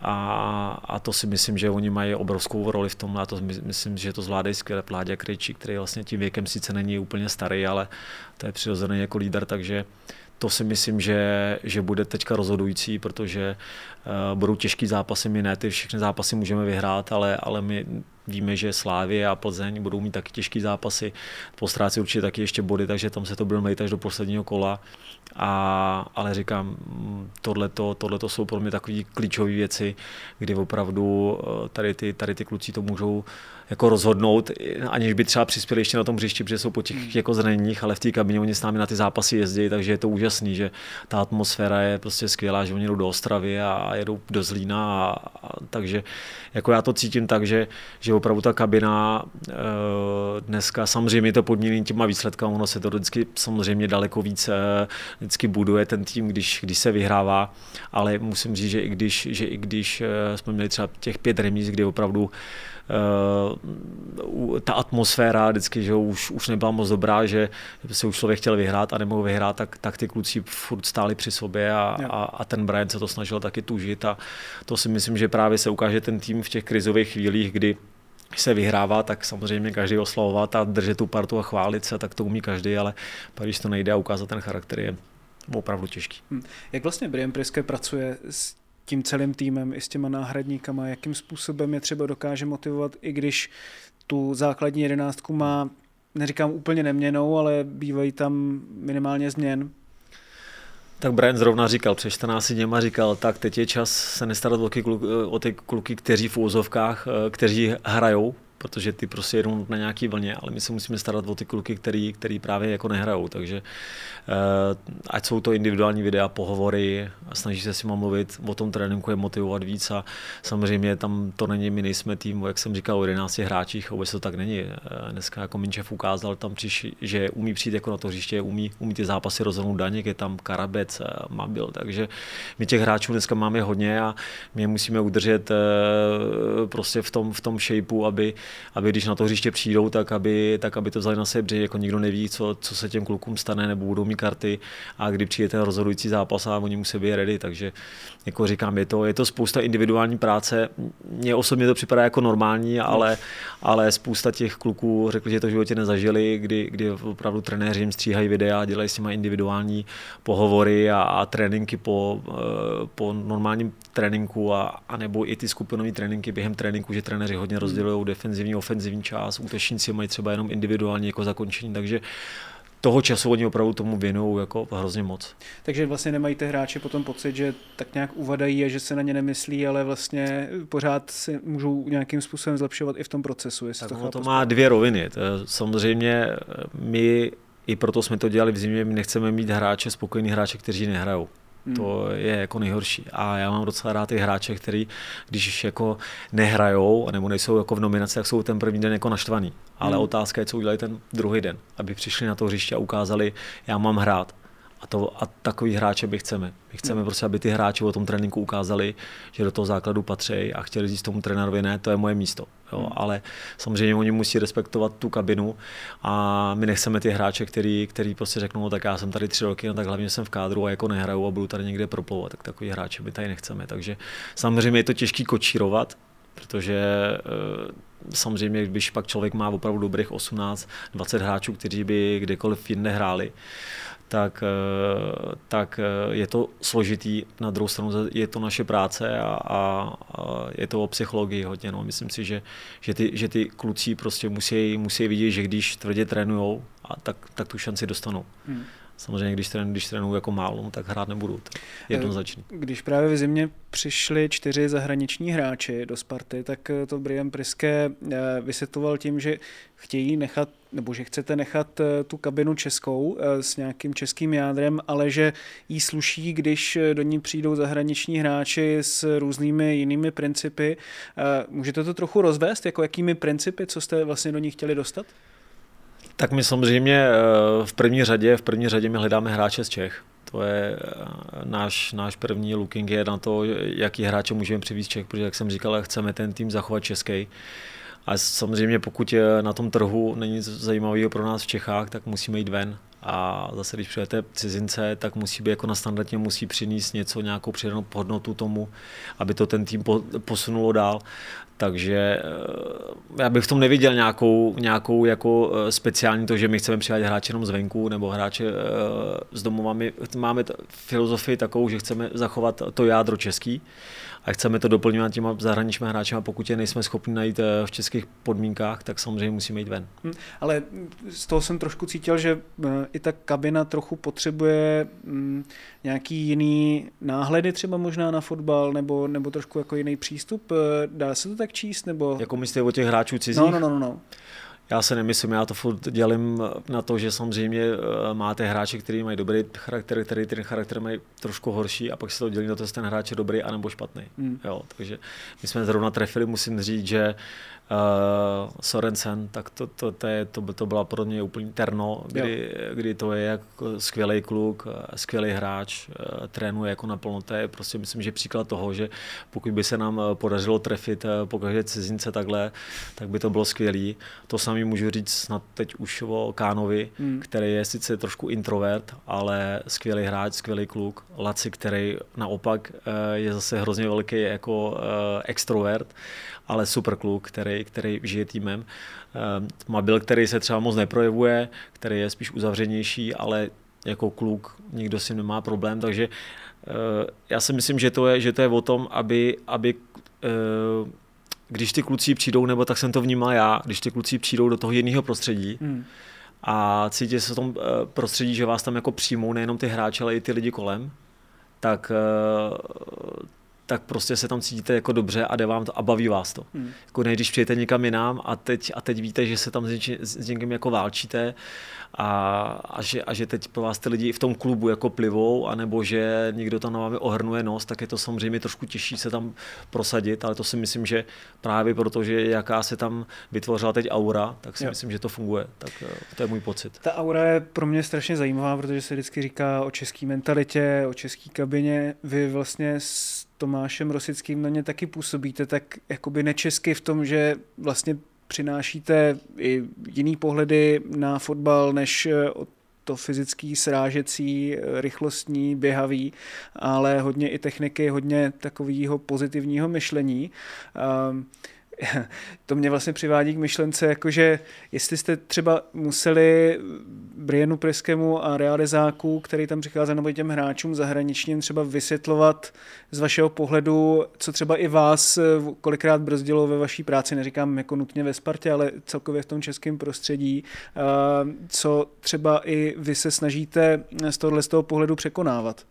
[SPEAKER 7] A, a to si myslím, že oni mají obrovskou roli v tom, a to myslím, že to zvládají skvěle Pláďa Krejčí, který vlastně tím věkem sice není úplně starý, ale to je přirozený jako líder, takže to si myslím, že, že bude teďka rozhodující, protože uh, budou těžký zápasy, my ne ty všechny zápasy můžeme vyhrát, ale, ale my víme, že Slávě a Plzeň budou mít taky těžký zápasy, postrácí určitě taky ještě body, takže tam se to bude mít až do posledního kola. A, ale říkám, tohleto, tohleto jsou pro mě takové klíčové věci, kdy opravdu eh, tady ty, tady ty kluci to můžou jako rozhodnout, aniž by třeba přispěli ještě na tom hřišti, protože jsou po těch hmm. jako zraněních, ale v té kabině oni s námi na ty zápasy jezdí, takže je to úžasný, že ta atmosféra je prostě skvělá, že oni jdou do Ostravy a jedou do Zlína, a, a, takže jako já to cítím tak, že, že opravdu ta kabina e, dneska samozřejmě je to podmíněný těma výsledkama, ono se to vždycky samozřejmě daleko víc e, vždycky buduje ten tým, když, když se vyhrává, ale musím říct, že i když, že i když e, jsme měli třeba těch pět remíz, kdy opravdu uh, ta atmosféra vždycky, že už, už nebyla moc dobrá, že se už člověk chtěl vyhrát a nemohl vyhrát, tak, tak ty kluci furt stáli při sobě a, a, a ten Brian se to snažil taky tužit a to si myslím, že právě se ukáže ten tým v těch krizových chvílích, kdy se vyhrává, tak samozřejmě každý oslavovat a držet tu partu a chválit se, tak to umí každý, ale pak když to nejde a ukázat ten charakter je opravdu těžký.
[SPEAKER 5] Hm. Jak vlastně Brian Priske pracuje s tím celým týmem i s těma náhradníkama, jakým způsobem je třeba dokáže motivovat, i když tu základní jedenáctku má, neříkám úplně neměnou, ale bývají tam minimálně změn.
[SPEAKER 7] Tak Brian zrovna říkal, před 14 dněma říkal, tak teď je čas se nestarat o ty, kluky, kteří v úzovkách, eh, kteří hrajou, protože ty prostě jedou na nějaký vlně, ale my se musíme starat o ty kluky, který, který právě jako nehrajou, takže Eh, ať jsou to individuální videa, pohovory, snaží se si mám mluvit o tom tréninku, je motivovat víc a samozřejmě tam to není, my nejsme tým, jak jsem říkal, o 11 hráčích, vůbec to tak není. Eh, dneska jako Minčev ukázal tam, přiš, že umí přijít jako na to hřiště, umí, umí ty zápasy rozhodnout Daněk, je tam Karabec, eh, Mabil, takže my těch hráčů dneska máme hodně a my je musíme udržet prostě v tom, v tom shapeu, aby, aby když na to hřiště přijdou, tak aby, tak aby to vzali na sebe, protože jako nikdo neví, co, co se těm klukům stane, nebo budou mít karty a kdy přijde ten rozhodující zápas a oni musí být ready, takže jako říkám, je to, je to spousta individuální práce. Mně osobně to připadá jako normální, ale, ale spousta těch kluků řekl, že to v životě nezažili, kdy, kdy opravdu trenéři jim stříhají videa, dělají s nimi individuální pohovory a, a tréninky po, eh, po normálním tréninku a, a nebo i ty skupinové tréninky během tréninku, že trenéři hodně rozdělují defenzivní, ofenzivní část, útočníci mají třeba jenom individuální jako zakončení, takže toho času oni opravdu tomu věnují jako hrozně moc.
[SPEAKER 5] Takže vlastně nemají ty hráči potom pocit, že tak nějak uvadají a že se na ně nemyslí, ale vlastně pořád si můžou nějakým způsobem zlepšovat i v tom procesu.
[SPEAKER 7] Jestli tak to, to má dvě roviny. To samozřejmě my i proto jsme to dělali v zimě, my nechceme mít hráče, spokojený hráče, kteří nehrajou. Hmm. To je jako nejhorší. A já mám docela rád ty hráče, který, když jako nehrajou, nebo nejsou jako v nominaci, tak jsou ten první den jako naštvaný. Ale hmm. otázka je, co udělají ten druhý den, aby přišli na to hřiště a ukázali, já mám hrát. A, to, a takový hráče by chceme. My chceme no. prostě, aby ty hráči o tom tréninku ukázali, že do toho základu patří a chtěli říct tomu trenérovi, ne, to je moje místo. Jo, hmm. Ale samozřejmě oni musí respektovat tu kabinu a my nechceme ty hráče, který, který prostě řeknou, no, tak já jsem tady tři roky, no tak hlavně jsem v kádru a jako nehraju a budu tady někde proplouvat, tak takový hráče my tady nechceme. Takže samozřejmě je to těžký kočírovat, protože eh, samozřejmě, když pak člověk má opravdu dobrých 18-20 hráčů, kteří by kdekoliv jinde hráli, tak, eh, tak eh, je to složitý. Na druhou stranu je to naše práce a, a, a je to o psychologii hodně. No. Myslím si, že, že, ty, že ty kluci prostě musí, musí vidět, že když tvrdě trénujou, a tak, tak tu šanci dostanou. Hmm. Samozřejmě, když, trénu, když trénuju jako málo, no, tak hrát nebudu. To jednoznačný.
[SPEAKER 5] Když právě v zimě přišli čtyři zahraniční hráči do Sparty, tak to Brian Priske eh, vysvětloval tím, že chtějí nechat, nebo že chcete nechat eh, tu kabinu českou eh, s nějakým českým jádrem, ale že jí sluší, když do ní přijdou zahraniční hráči s různými jinými principy. Můžete to trochu rozvést, jako jakými principy, co jste vlastně do ní chtěli dostat?
[SPEAKER 7] Tak my samozřejmě eh, v první řadě, v první řadě my hledáme hráče z Čech. To je eh, náš, náš první looking je na to, jaký hráče můžeme přivést Čech, protože jak jsem říkal, chceme ten tým zachovat český. A samozřejmě pokud na tom trhu není zajímavého pro nás v Čechách, tak musíme jít ven. A zase, když přijete cizince, tak musí být jako na standardně, musí přinést něco, nějakou přidanou hodnotu tomu, aby to ten tým posunulo dál. Takže eh, já bych v tom neviděl nějakou, nějakou jako eh, speciální to, že my chceme přijat hráče jenom zvenku nebo hráče z eh, domova. My máme filozofii takovou, že chceme zachovat to jádro český a chceme to doplňovat těma zahraničními hráči a pokud je nejsme schopni najít eh, v českých podmínkách, tak samozřejmě musíme jít ven. Hmm,
[SPEAKER 5] ale z toho jsem trošku cítil, že eh, i ta kabina trochu potřebuje mm, nějaký jiný náhledy třeba možná na fotbal nebo, nebo trošku jako jiný přístup. Eh, dá se to tak číst? Nebo...
[SPEAKER 7] Jako myslíte o těch hráčů cizích?
[SPEAKER 5] No, no, no, no.
[SPEAKER 7] Já se nemyslím, já to furt dělím na to, že samozřejmě eh, máte hráče, kteří mají dobrý charakter, který ten charakter mají trošku horší a pak se to dělí na to, jestli ten hráč je dobrý anebo špatný. Hmm. Jo, takže my jsme zrovna trefili, musím říct, že uh, Sorensen, tak to, to, to, je, to, to byla pro mě úplně terno, kdy, kdy to je jako skvělý kluk, eh, skvělý hráč, uh, trénuje jako naplno. To je prostě myslím, že příklad toho, že pokud by se nám podařilo trefit po každé cizince takhle, tak by to bylo skvělý. To samý můžu říct snad teď už o Kánovi, hmm. který je sice trošku introvert, ale skvělý hráč, skvělý kluk. Laci, který naopak je zase hrozně velký jako extrovert ale super kluk, který, který žije týmem. Ehm, Mabil, který se třeba moc neprojevuje, který je spíš uzavřenější, ale jako kluk nikdo si nemá problém, takže eh, já si myslím, že to je, že to je o tom, aby, aby eh, když ty kluci přijdou, nebo tak jsem to vnímal já, když ty kluci přijdou do toho jiného prostředí, hmm. a cítí se v tom eh, prostředí, že vás tam jako přijmou nejenom ty hráči, ale i ty lidi kolem, tak tak prostě se tam cítíte jako dobře a jde vám to a baví vás to. Hmm. Jako ne, když přijete někam jinam a teď, a teď víte, že se tam s, něči, s někým jako válčíte a, a, že, a že teď pro vás ty lidi v tom klubu jako plivou, anebo že někdo tam na vámi ohrnuje nos, tak je to samozřejmě trošku těžší se tam prosadit, ale to si myslím, že právě proto, že jaká se tam vytvořila teď aura, tak si jo. myslím, že to funguje. Tak eh, to je můj pocit.
[SPEAKER 5] Ta aura je pro mě strašně zajímavá, protože se vždycky říká o české mentalitě, o české kabině. Vy vlastně Tomášem Rosickým na ně taky působíte tak jakoby nečesky v tom, že vlastně přinášíte i jiný pohledy na fotbal, než to fyzický, srážecí, rychlostní, běhavý, ale hodně i techniky, hodně takového pozitivního myšlení. Um, [laughs] to mě vlastně přivádí k myšlence, jakože jestli jste třeba museli Brianu Preskému a Realizáku, který tam přichází nebo těm hráčům zahraničním třeba vysvětlovat z vašeho pohledu, co třeba i vás kolikrát brzdilo ve vaší práci, neříkám jako nutně ve Spartě, ale celkově v tom českém prostředí, co třeba i vy se snažíte z tohohle z toho pohledu překonávat.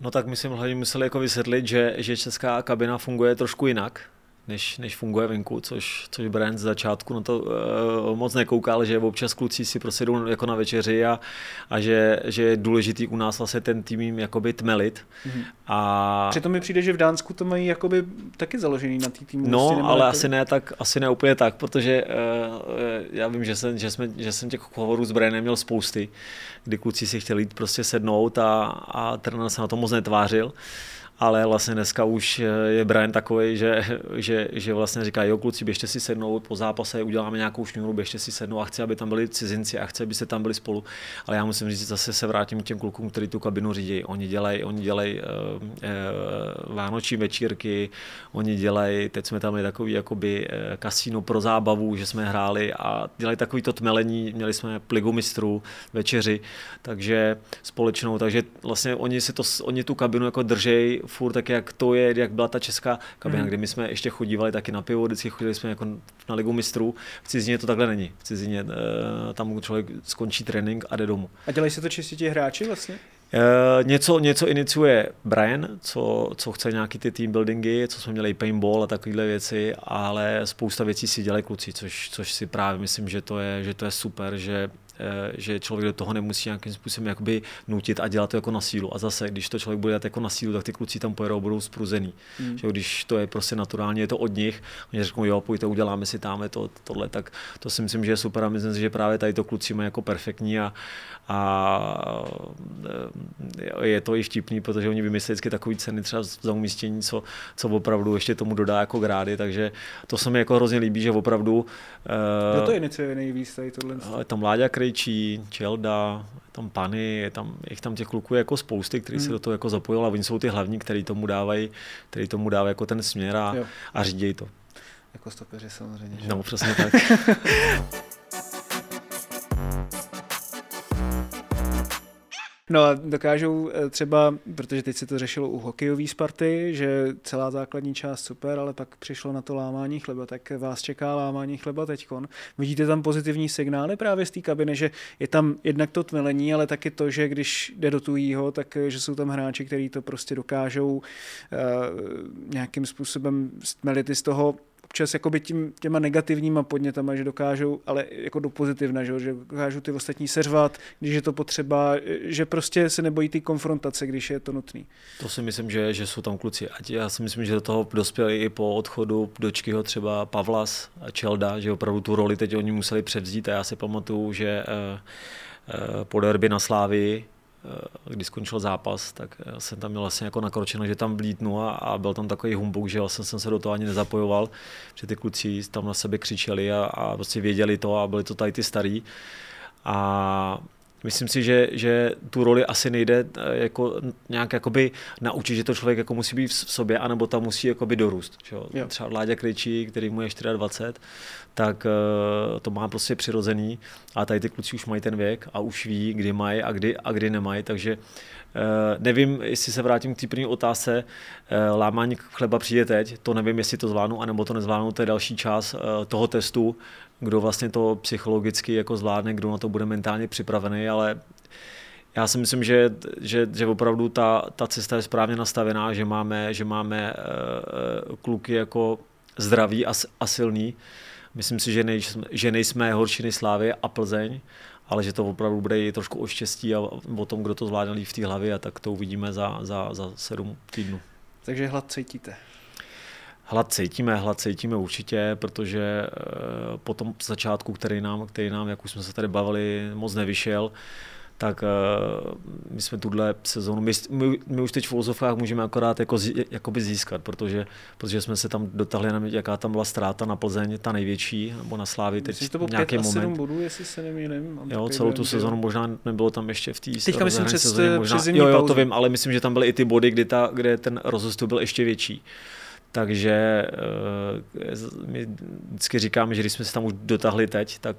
[SPEAKER 7] No tak my jsme hlavně museli jako vysvětlit, že, že česká kabina funguje trošku jinak, než, než funguje venku, což, což Brian z začátku na to uh, moc nekoukal, že občas kluci si prostě jdou jako na večeři a, a že, že je důležitý u nás vlastně ten tým jim jakoby tmelit. Mm-hmm.
[SPEAKER 5] A... Přitom mi přijde, že v Dánsku to mají jakoby taky založený na té týmu.
[SPEAKER 7] No, vlastně ale asi ne, tak, asi ne úplně tak, protože uh, já vím, že jsem, že, jsme, že jsem těch hovorů s Brianem měl spousty, kdy kluci si chtěli jít prostě sednout a, a trenér se na to moc netvářil ale vlastně dneska už je Brian takový, že, že, že vlastně říká, jo kluci, běžte si sednout, po zápase uděláme nějakou šňůru, běžte si sednout a chci, aby tam byli cizinci a chci, aby se tam byli spolu. Ale já musím říct, zase se vrátím k těm klukům, kteří tu kabinu řídí. Oni dělají, oni dělají uh, uh, vánoční večírky, oni dělají, teď jsme tam měli takový jakoby uh, kasíno pro zábavu, že jsme hráli a dělají takový to tmelení, měli jsme pligu mistrů, večeři, takže společnou, takže vlastně oni si to, oni tu kabinu jako držej furt tak, jak to je, jak byla ta česká kabina, mm. kdy my jsme ještě chodívali taky na pivo, vždycky chodili jsme jako na ligu mistrů. V cizině to takhle není. V cizině uh, tam člověk skončí trénink a jde domů.
[SPEAKER 5] A dělají se to čistě ti hráči vlastně?
[SPEAKER 7] Uh, něco, něco iniciuje Brian, co, co chce nějaký ty team buildingy, co jsme měli paintball a takovéhle věci, ale spousta věcí si dělají kluci, což, což si právě myslím, že to je, že to je super, že Eh, že člověk do toho nemusí nějakým způsobem jakoby nutit a dělat to jako na sílu. A zase, když to člověk bude dělat jako na sílu, tak ty kluci tam pojedou budou spruzený. Mm. Že když to je prostě naturálně, je to od nich, oni řeknou, jo, pojďte, uděláme si tam to, tohle, tak to si myslím, že je super a myslím si, že právě tady to kluci mají jako perfektní a, a eh, je to i vtipný, protože oni vymyslí vždycky takový ceny třeba za umístění, co, co opravdu ještě tomu dodá jako grády, takže to se mi jako hrozně líbí, že opravdu...
[SPEAKER 5] Kdo to iniciuje nejvíc tady tohle?
[SPEAKER 7] Tam Láďa Krejčí, Čelda, tam Pany, je tam, je tam těch kluků jako spousty, kteří hmm. se do toho jako zapojili a oni jsou ty hlavní, kteří tomu dávají, který tomu dávají jako ten směr a, a řídějí to.
[SPEAKER 5] Jako stopeři samozřejmě.
[SPEAKER 7] Že? No, přesně tak. [laughs]
[SPEAKER 5] No a dokážou eh, třeba, protože teď se to řešilo u hokejové Sparty, že celá základní část super, ale pak přišlo na to lámání chleba, tak vás čeká lámání chleba teďkon. Vidíte tam pozitivní signály právě z té kabiny, že je tam jednak to tmelení, ale taky to, že když jde do tujího, tak eh, že jsou tam hráči, kteří to prostě dokážou uh, nějakým způsobem stmelit i z toho občas jakoby tím, těma negativníma podnětama, že dokážou, ale jako do pozitivna, že, že dokážou ty ostatní seřvat, když je to potřeba, že prostě se nebojí ty konfrontace, když je to nutný.
[SPEAKER 7] To si myslím, že, že jsou tam kluci. Ať já si myslím, že do toho dospěli i po odchodu dočkyho třeba Pavlas a Čelda, že opravdu tu roli teď oni museli převzít a já si pamatuju, že uh, uh, po derby na Slávii Eh, když skončil zápas, tak jsem tam měl vlastně jako nakročeno, že tam vlítnu a, a byl tam takový humbuk, že vlastně jsem se do toho ani nezapojoval, že ty kluci tam na sebe křičeli a, a prostě věděli to a byli to tady ty starý. A Myslím si, že, že tu roli asi nejde eh, jako nějak jakoby naučit, že to člověk jako musí být v sobě, anebo tam musí jakoby dorůst. Že? Třeba Láďa Krejčí, který mu je 24, tak uh, to má prostě přirozený a tady ty kluci už mají ten věk a už ví, kdy mají a kdy, a kdy nemají, takže Uh, nevím, jestli se vrátím k té první otázce, lámání chleba přijde teď, to nevím, jestli to zvládnu, anebo to nezvládnu, to je další čas toho testu, kdo vlastně to psychologicky jako zvládne, kdo na to bude mentálně připravený, ale já si myslím, že, že, že opravdu ta, ta cesta je správně nastavená, že máme, že máme uh, kluky jako zdraví a, a silný. Myslím si, že, nejsme, že nejsme horší než Slávy a Plzeň, ale že to opravdu bude i trošku o štěstí a o tom, kdo to zvládne v té hlavě a tak to uvidíme za, za, za sedm týdnů.
[SPEAKER 5] Takže hlad cítíte?
[SPEAKER 7] Hlad cítíme, hlad cítíme určitě, protože eh, po tom začátku, který nám, který nám, jak už jsme se tady bavili, moc nevyšel, tak uh, my jsme tuhle sezónu, my, my, my už teď v Olzovkách můžeme akorát jako jakoby získat, protože, protože jsme se tam dotahli, nevím, jaká tam byla ztráta na Plzeň, ta největší, nebo na Slávy, teď
[SPEAKER 5] to bylo
[SPEAKER 7] nějaký
[SPEAKER 5] 5
[SPEAKER 7] moment.
[SPEAKER 5] 7 bodů, jestli se nemýlím.
[SPEAKER 7] Jo, celou tu sezónu možná nebylo tam ještě v té
[SPEAKER 5] Teďka myslím
[SPEAKER 7] sezóně, možná,
[SPEAKER 5] přes
[SPEAKER 7] jo, jo, to vím, ale myslím, že tam byly i ty body, kdy, ta, kde ten rozestup byl ještě větší. Takže uh, my vždycky říkáme, že když jsme se tam už dotáhli teď, tak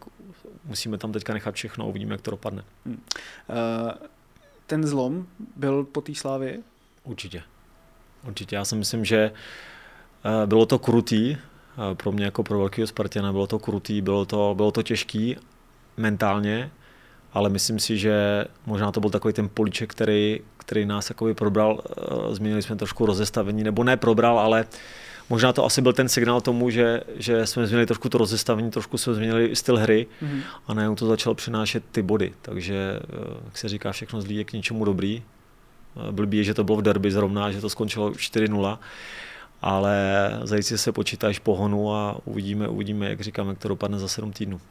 [SPEAKER 7] musíme tam teďka nechat všechno a uvidíme, jak to dopadne. Hmm.
[SPEAKER 5] Uh, ten zlom byl po té slávě?
[SPEAKER 7] Určitě. Určitě. Já si myslím, že uh, bylo to krutý, pro mě jako pro velkého Spartana bylo to krutý, bylo to, bylo to těžký mentálně, ale myslím si, že možná to byl takový ten políček, který, který nás jakoby probral, změnili jsme trošku rozestavení, nebo ne probral, ale možná to asi byl ten signál tomu, že, že jsme změnili trošku to rozestavení, trošku jsme změnili styl hry mm-hmm. a najednou to začalo přinášet ty body. Takže, jak se říká, všechno zlý je k něčemu dobrý. Blbý je, že to bylo v derby zrovna, že to skončilo 4-0 ale zajistě se počítáš pohonu a uvidíme, uvidíme, jak říkám, jak to dopadne za 7 týdnů.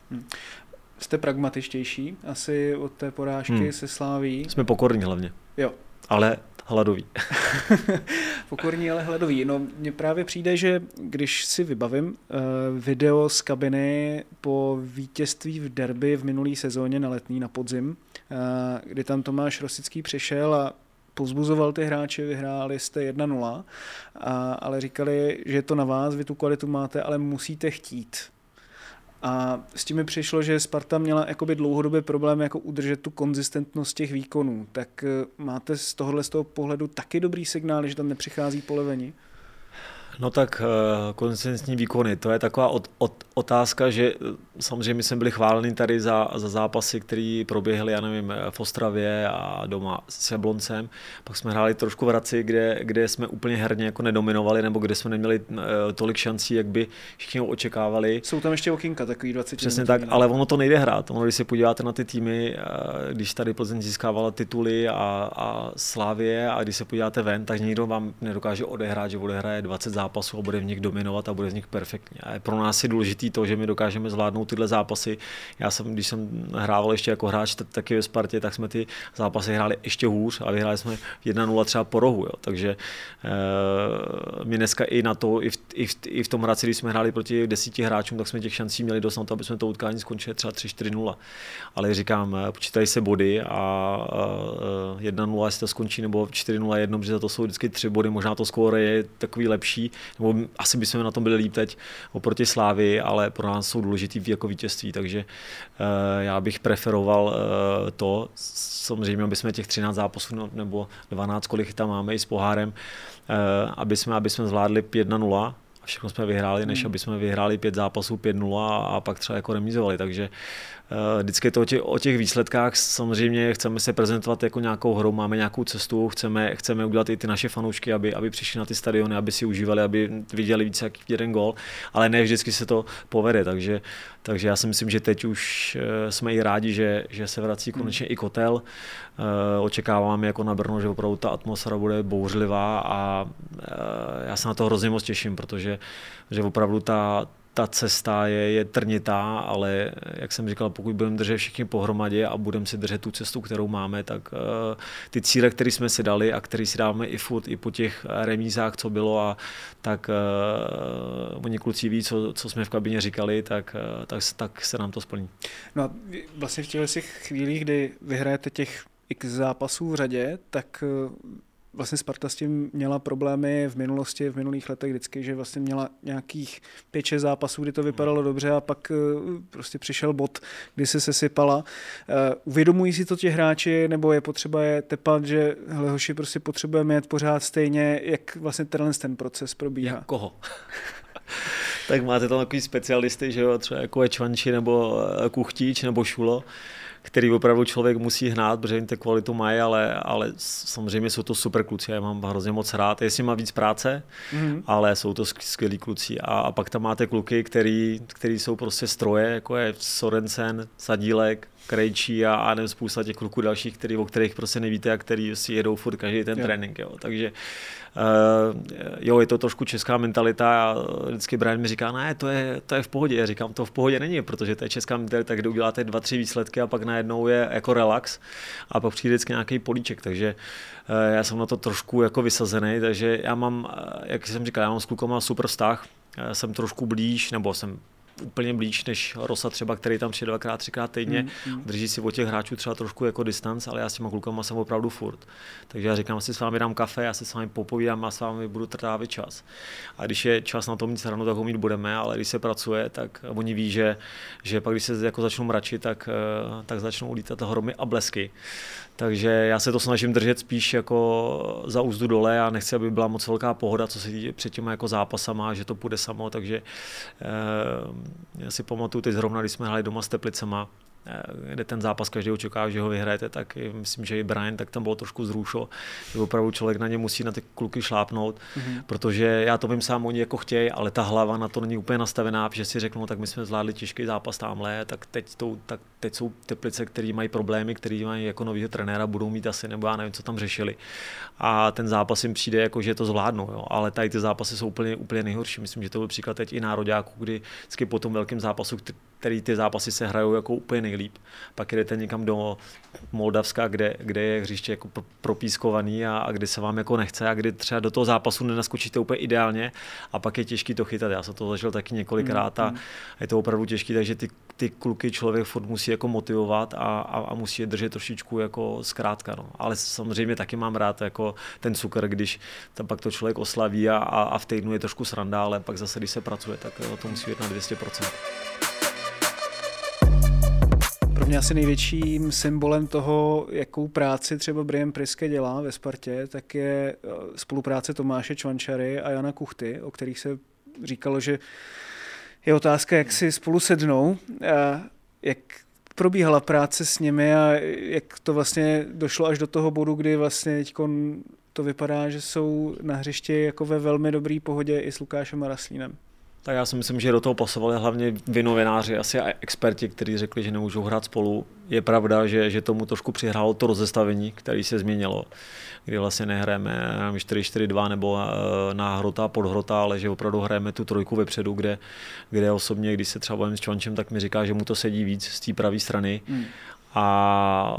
[SPEAKER 5] Jste pragmatičtější asi od té porážky hmm. se sláví.
[SPEAKER 7] Jsme pokorní hlavně.
[SPEAKER 5] Jo.
[SPEAKER 7] Ale hladoví. [laughs]
[SPEAKER 5] Pokorní, ale hladoví. No, mně právě přijde, že když si vybavím uh, video z kabiny po vítězství v derby v minulý sezóně na letní, na podzim, uh, kdy tam Tomáš Rosický přišel a pozbuzoval ty hráče, vyhráli jste 1-0, a, ale říkali, že je to na vás, vy tu kvalitu máte, ale musíte chtít. A s tím mi přišlo, že Sparta měla jakoby dlouhodobě problém jako udržet tu konzistentnost těch výkonů. Tak máte z tohohle z toho pohledu taky dobrý signál, že tam nepřichází polevení?
[SPEAKER 7] No tak uh, konzistentní výkony, to je taková od, od, otázka, že samozřejmě my jsme byli chváleni tady za, za zápasy, které proběhly, já nevím, v Ostravě a doma s Jabloncem. Pak jsme hráli trošku v Hradci, kde, kde jsme úplně herně jako nedominovali, nebo kde jsme neměli tolik šancí, jak by všichni očekávali.
[SPEAKER 5] Jsou tam ještě okinka, takový 20
[SPEAKER 7] Přesně tak, ale ono to nejde hrát. Ono, když se podíváte na ty týmy, když tady Plzeň získávala tituly a, a Slávě a když se podíváte ven, tak nikdo vám nedokáže odehrát, že odehraje 20 zápasů a bude v nich dominovat a bude z nich perfektně. A pro nás je důležité to, že my dokážeme zvládnout tyhle zápasy. Já jsem, když jsem hrával ještě jako hráč taky ve Spartě, tak jsme ty zápasy hráli ještě hůř a vyhráli jsme 1-0 třeba po rohu. Jo. Takže e, my dneska i na to, i v, i v, i v tom hráci, když jsme hráli proti desíti hráčům, tak jsme těch šancí měli dost na to, aby jsme to utkání skončili třeba 3-4-0. Ale říkám, eh, počítají se body a e, 1-0, jestli to skončí, nebo 4-0-1, protože za to jsou vždycky tři body, možná to skóre je takový lepší, nebo asi bychom na tom byli líp teď oproti Slávy, ale pro nás jsou důležitý jako vítězství, takže uh, já bych preferoval uh, to, samozřejmě, aby jsme těch 13 zápasů no, nebo 12, kolik tam máme i s pohárem, uh, aby, jsme, aby jsme zvládli 5-0, a všechno jsme vyhráli, než hmm. aby jsme vyhráli pět zápasů 5-0 a, a pak třeba jako remizovali. Takže uh, vždycky je to o těch, o těch výsledkách. Samozřejmě chceme se prezentovat jako nějakou hrou, máme nějakou cestu, chceme, chceme udělat i ty naše fanoušky, aby, aby přišli na ty stadiony, aby si užívali, aby viděli více jak jeden gol, ale ne vždycky se to povede. Takže, takže já si myslím, že teď už uh, jsme i rádi, že, že se vrací konečně hmm. i kotel. Uh, očekáváme jako na Brno, že opravdu ta atmosféra bude bouřlivá a já se na to hrozně moc těším, protože že opravdu ta, ta cesta je, je trnitá, ale jak jsem říkal, pokud budeme držet všichni pohromadě a budeme si držet tu cestu, kterou máme, tak uh, ty cíle, které jsme si dali a které si dáme i furt, i po těch remízách, co bylo, a tak uh, oni kluci ví, co, co jsme v kabině říkali, tak, uh, tak, tak se nám to splní.
[SPEAKER 5] No a vlastně v těch chvílích, kdy vyhrajete těch x zápasů v řadě, tak vlastně Sparta s tím měla problémy v minulosti, v minulých letech vždycky, že vlastně měla nějakých 5-6 zápasů, kdy to vypadalo dobře a pak prostě přišel bod, kdy se sesypala. Uvědomují si to ti hráči, nebo je potřeba je tepat, že hele hoši, prostě potřebujeme jet pořád stejně, jak vlastně tenhle ten proces probíhá?
[SPEAKER 7] Jak koho? [laughs] tak máte tam takový specialisty, že jo, třeba jako je Čvanči nebo Kuchtíč nebo Šulo, který opravdu člověk musí hnát, protože jim té kvalitu mají, ale, ale samozřejmě jsou to super kluci, já mám hrozně moc rád. Jestli má víc práce, mm-hmm. ale jsou to skvělí kluci. A, a pak tam máte kluky, který, který jsou prostě stroje, jako je Sorensen, Sadílek, Krejčí a, a nevím, spousta těch kluků dalších, který, o kterých prostě nevíte a který si jedou furt každý ten jo. trénink. Jo. Takže uh, jo, je to trošku česká mentalita a vždycky Brian mi říká, ne, to je, to je v pohodě. Já říkám, to v pohodě není, protože to je česká mentalita, kde uděláte dva, tři výsledky a pak najednou je jako relax a pak přijde vždycky nějaký políček. Takže uh, já jsem na to trošku jako vysazený, takže já mám, jak jsem říkal, já mám s klukama super vztah, jsem trošku blíž, nebo jsem úplně blíž než Rosa třeba, který tam přijde dvakrát, třikrát týdně, mm, mm. drží si od těch hráčů třeba trošku jako distanc, ale já s těma klukama jsem opravdu furt. Takže já říkám, si s vámi dám kafe, já si s vámi popovídám a s vámi budu trávit čas. A když je čas na to mít ráno, tak ho mít budeme, ale když se pracuje, tak oni ví, že, že pak když se jako začnou mračit, tak, eh, tak začnou lítat hromy a blesky. Takže já se to snažím držet spíš jako za úzdu dole a nechci, aby byla moc velká pohoda, co se týče před těma jako zápasama, že to půjde samo, takže eh, já si pamatuju teď zrovna, když jsme hráli doma s Teplicema, kde ten zápas každý očekává, že ho vyhrajete, tak myslím, že i Brian, tak tam bylo trošku zrušo, že opravdu člověk na ně musí na ty kluky šlápnout, mm-hmm. protože já to vím sám, oni jako chtějí, ale ta hlava na to není úplně nastavená, že si řeknou, tak my jsme zvládli těžký zápas tamhle, tak teď, to, tak teď jsou teplice, které mají problémy, které mají jako nového trenéra, budou mít asi, nebo já nevím, co tam řešili. A ten zápas jim přijde, jako, že to zvládnou, jo. ale tady ty zápasy jsou úplně, úplně nejhorší. Myslím, že to byl příklad teď i nároďáků, kdy vždycky po tom velkém zápasu, který ty zápasy se hrajou jako úplně nejlíp. Pak jdete někam do Moldavska, kde, kde je hřiště jako propískovaný a, a kde se vám jako nechce a kdy třeba do toho zápasu nenaskočíte úplně ideálně a pak je těžký to chytat. Já jsem to zažil taky několikrát a mm, mm. je to opravdu těžké, takže ty, ty kluky člověk furt musí jako motivovat a, a, a musí je držet trošičku jako zkrátka. No. Ale samozřejmě taky mám rád jako ten cukr, když tam pak to člověk oslaví a, a, a v týdnu je trošku sranda, ale pak zase, když se pracuje, tak to musí být na 200%
[SPEAKER 5] mě asi největším symbolem toho, jakou práci třeba Brian Priske dělá ve Spartě, tak je eh, spolupráce Tomáše Čvančary a Jana Kuchty, o kterých se říkalo, že je otázka, jak si spolu sednou, a jak probíhala práce s nimi a jak to vlastně došlo až do toho bodu, kdy vlastně teď to vypadá, že jsou na hřišti jako ve velmi dobrý pohodě i s Lukášem Raslínem.
[SPEAKER 7] Tak já si myslím, že do toho pasovali hlavně vy novináři, asi a experti, kteří řekli, že nemůžou hrát spolu. Je pravda, že, že tomu trošku přihrálo to rozestavení, které se změnilo, kdy vlastně nehrajeme 4-4-2 nebo eh, na hrota pod hrota, ale že opravdu hrajeme tu trojku vepředu, kde, kde osobně, když se třeba bavím s Čvančem, tak mi říká, že mu to sedí víc z té pravé strany. Hmm a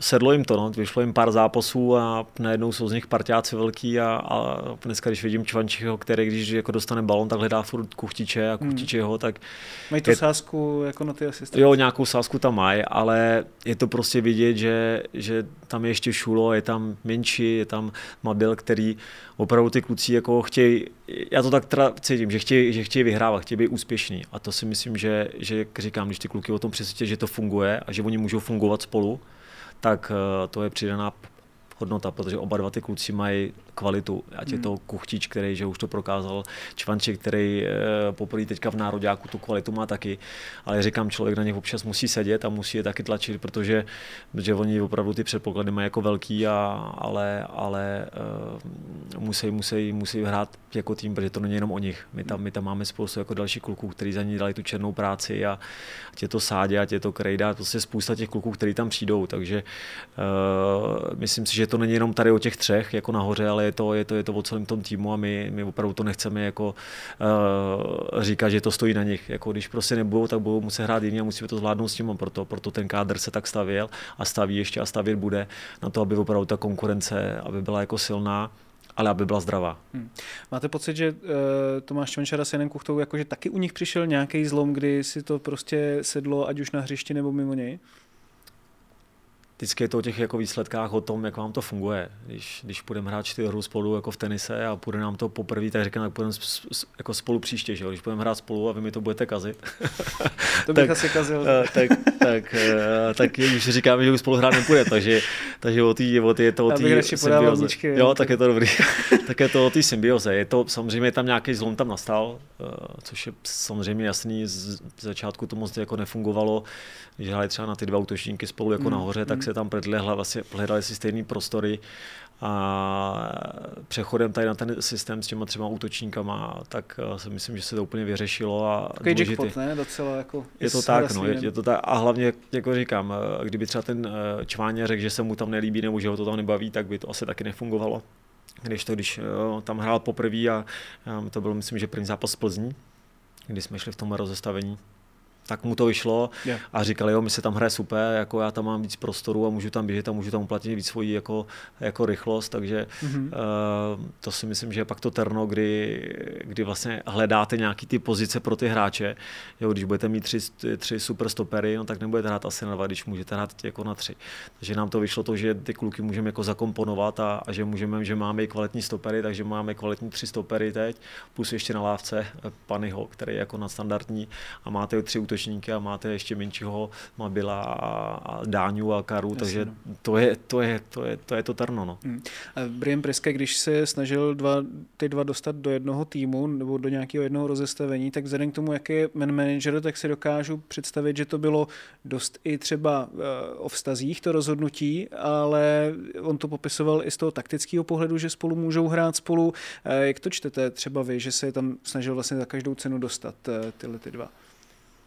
[SPEAKER 7] sedlo jim to, no. vyšlo jim pár zápasů a najednou jsou z nich partiáci velký a, a dneska, když vidím Čvančiho, který když jako dostane balon, tak hledá furt kuchtiče a kuchtiče hmm. ho, tak...
[SPEAKER 5] Mají to je, sázku jako na ty asistenty?
[SPEAKER 7] Jo, nějakou sázku tam mají, ale je to prostě vidět, že, že tam je ještě Šulo, je tam Menší, je tam Mabil, který opravdu ty kluci jako chtějí, já to tak teda cítím, že chtějí, že chtějí vyhrávat, chtějí být úspěšní a to si myslím, že, že jak říkám, když ty kluky o tom přesvědčí, že to funguje a že oni můžou fungovat spolu, tak eh, to je přidaná hodnota, protože oba dva ty kluci mají kvalitu. Ať je to hmm. Kuchtič, který že už to prokázal, Čvanček, který e, poprvé teďka v nároďáku tu kvalitu má taky, ale říkám, člověk na ně občas musí sedět a musí je taky tlačit, protože, protože oni opravdu ty předpoklady mají jako velký, a, ale, ale e, musí, musí, musí hrát jako tým, protože to není jenom o nich. My tam, my tam máme spoustu jako dalších kluků, kteří za ní dali tu černou práci a ať je to Sádě, ať je to Krejda, prostě spousta těch kluků, kteří tam přijdou, takže uh, myslím si, že to není jenom tady o těch třech jako nahoře, ale je to, je to, je to o celém tom týmu a my, my opravdu to nechceme jako uh, říkat, že to stojí na nich. Jako když prostě nebudou, tak budou muset hrát jiný a musíme to zvládnout s tím, proto, proto ten kádr se tak stavěl a staví ještě a stavět bude na to, aby opravdu ta konkurence aby byla jako silná ale aby byla zdravá. Hmm.
[SPEAKER 5] Máte pocit, že uh, Tomáš Čvančara s Janem Kuchtou, jakože taky u nich přišel nějaký zlom, kdy si to prostě sedlo, ať už na hřišti nebo mimo něj?
[SPEAKER 7] Vždycky je to o těch jako výsledkách, o tom, jak vám to funguje. Když, když budeme hrát čtyři hru spolu jako v tenise a půjde nám to poprvé, tak říkám, tak budeme jako spolu příště, že jo? když budeme hrát spolu a vy mi to budete kazit. [laughs]
[SPEAKER 5] to bych tak, asi kazil.
[SPEAKER 7] Uh, tak, tak, uh, tak když říkáme, že už spolu hrát nepůjde, takže, takže o té o je to o té symbioze. Jo, tak je to dobrý. [laughs] tak je to o té symbioze. Je to, samozřejmě tam nějaký zlom tam nastal, uh, což je samozřejmě jasný, z, z začátku to moc jako nefungovalo, když hráli třeba na ty dva útočníky spolu jako mm, nahoře, tak se tam pledli, vlastně hledali si stejné prostory a přechodem tady na ten systém s těma třema útočníkama, tak eh, si myslím, že se to úplně vyřešilo. A
[SPEAKER 5] Takový jackpot, ne? Docela jako
[SPEAKER 7] je to tak, no, je, je, to tak. A hlavně, jako říkám, eh, kdyby třeba ten eh, Čváně řekl, že se mu tam nelíbí nebo že ho to tam nebaví, tak by to asi taky nefungovalo. Když to, když tam hrál poprvé a to byl, myslím, že první zápas Plzní, kdy jsme šli v tom rozestavení, tak mu to vyšlo yeah. a říkali, jo, my se tam hraje super, jako já tam mám víc prostoru a můžu tam běžet a můžu tam uplatnit víc svoji jako, jako rychlost, takže mm-hmm. uh, to si myslím, že je pak to terno, kdy, kdy vlastně hledáte nějaký ty pozice pro ty hráče, jo, když budete mít tři, tři super stopery, no, tak nebudete hrát asi na dva, když můžete hrát jako na tři. Takže nám to vyšlo to, že ty kluky můžeme jako zakomponovat a, a že můžeme, že máme i kvalitní stopery, takže máme kvalitní tři stopery teď, plus ještě na lávce eh, Panyho, který je jako nadstandardní a máte tři útočníky a máte ještě menšího Mabila a, a Dáňu a Karu, Jasně, takže no. to, je, to, je, to, je, to je to terno. No. Hmm.
[SPEAKER 5] Brian Priske, když se snažil dva, ty dva dostat do jednoho týmu nebo do nějakého jednoho rozestavení, tak vzhledem k tomu, jak je man manager, tak si dokážu představit, že to bylo dost i třeba uh, o vztazích to rozhodnutí, ale on to popisoval i z toho taktického pohledu, že spolu můžou hrát spolu. Uh, jak to čtete třeba vy, že se tam snažil vlastně za každou cenu dostat uh, tyhle ty dva?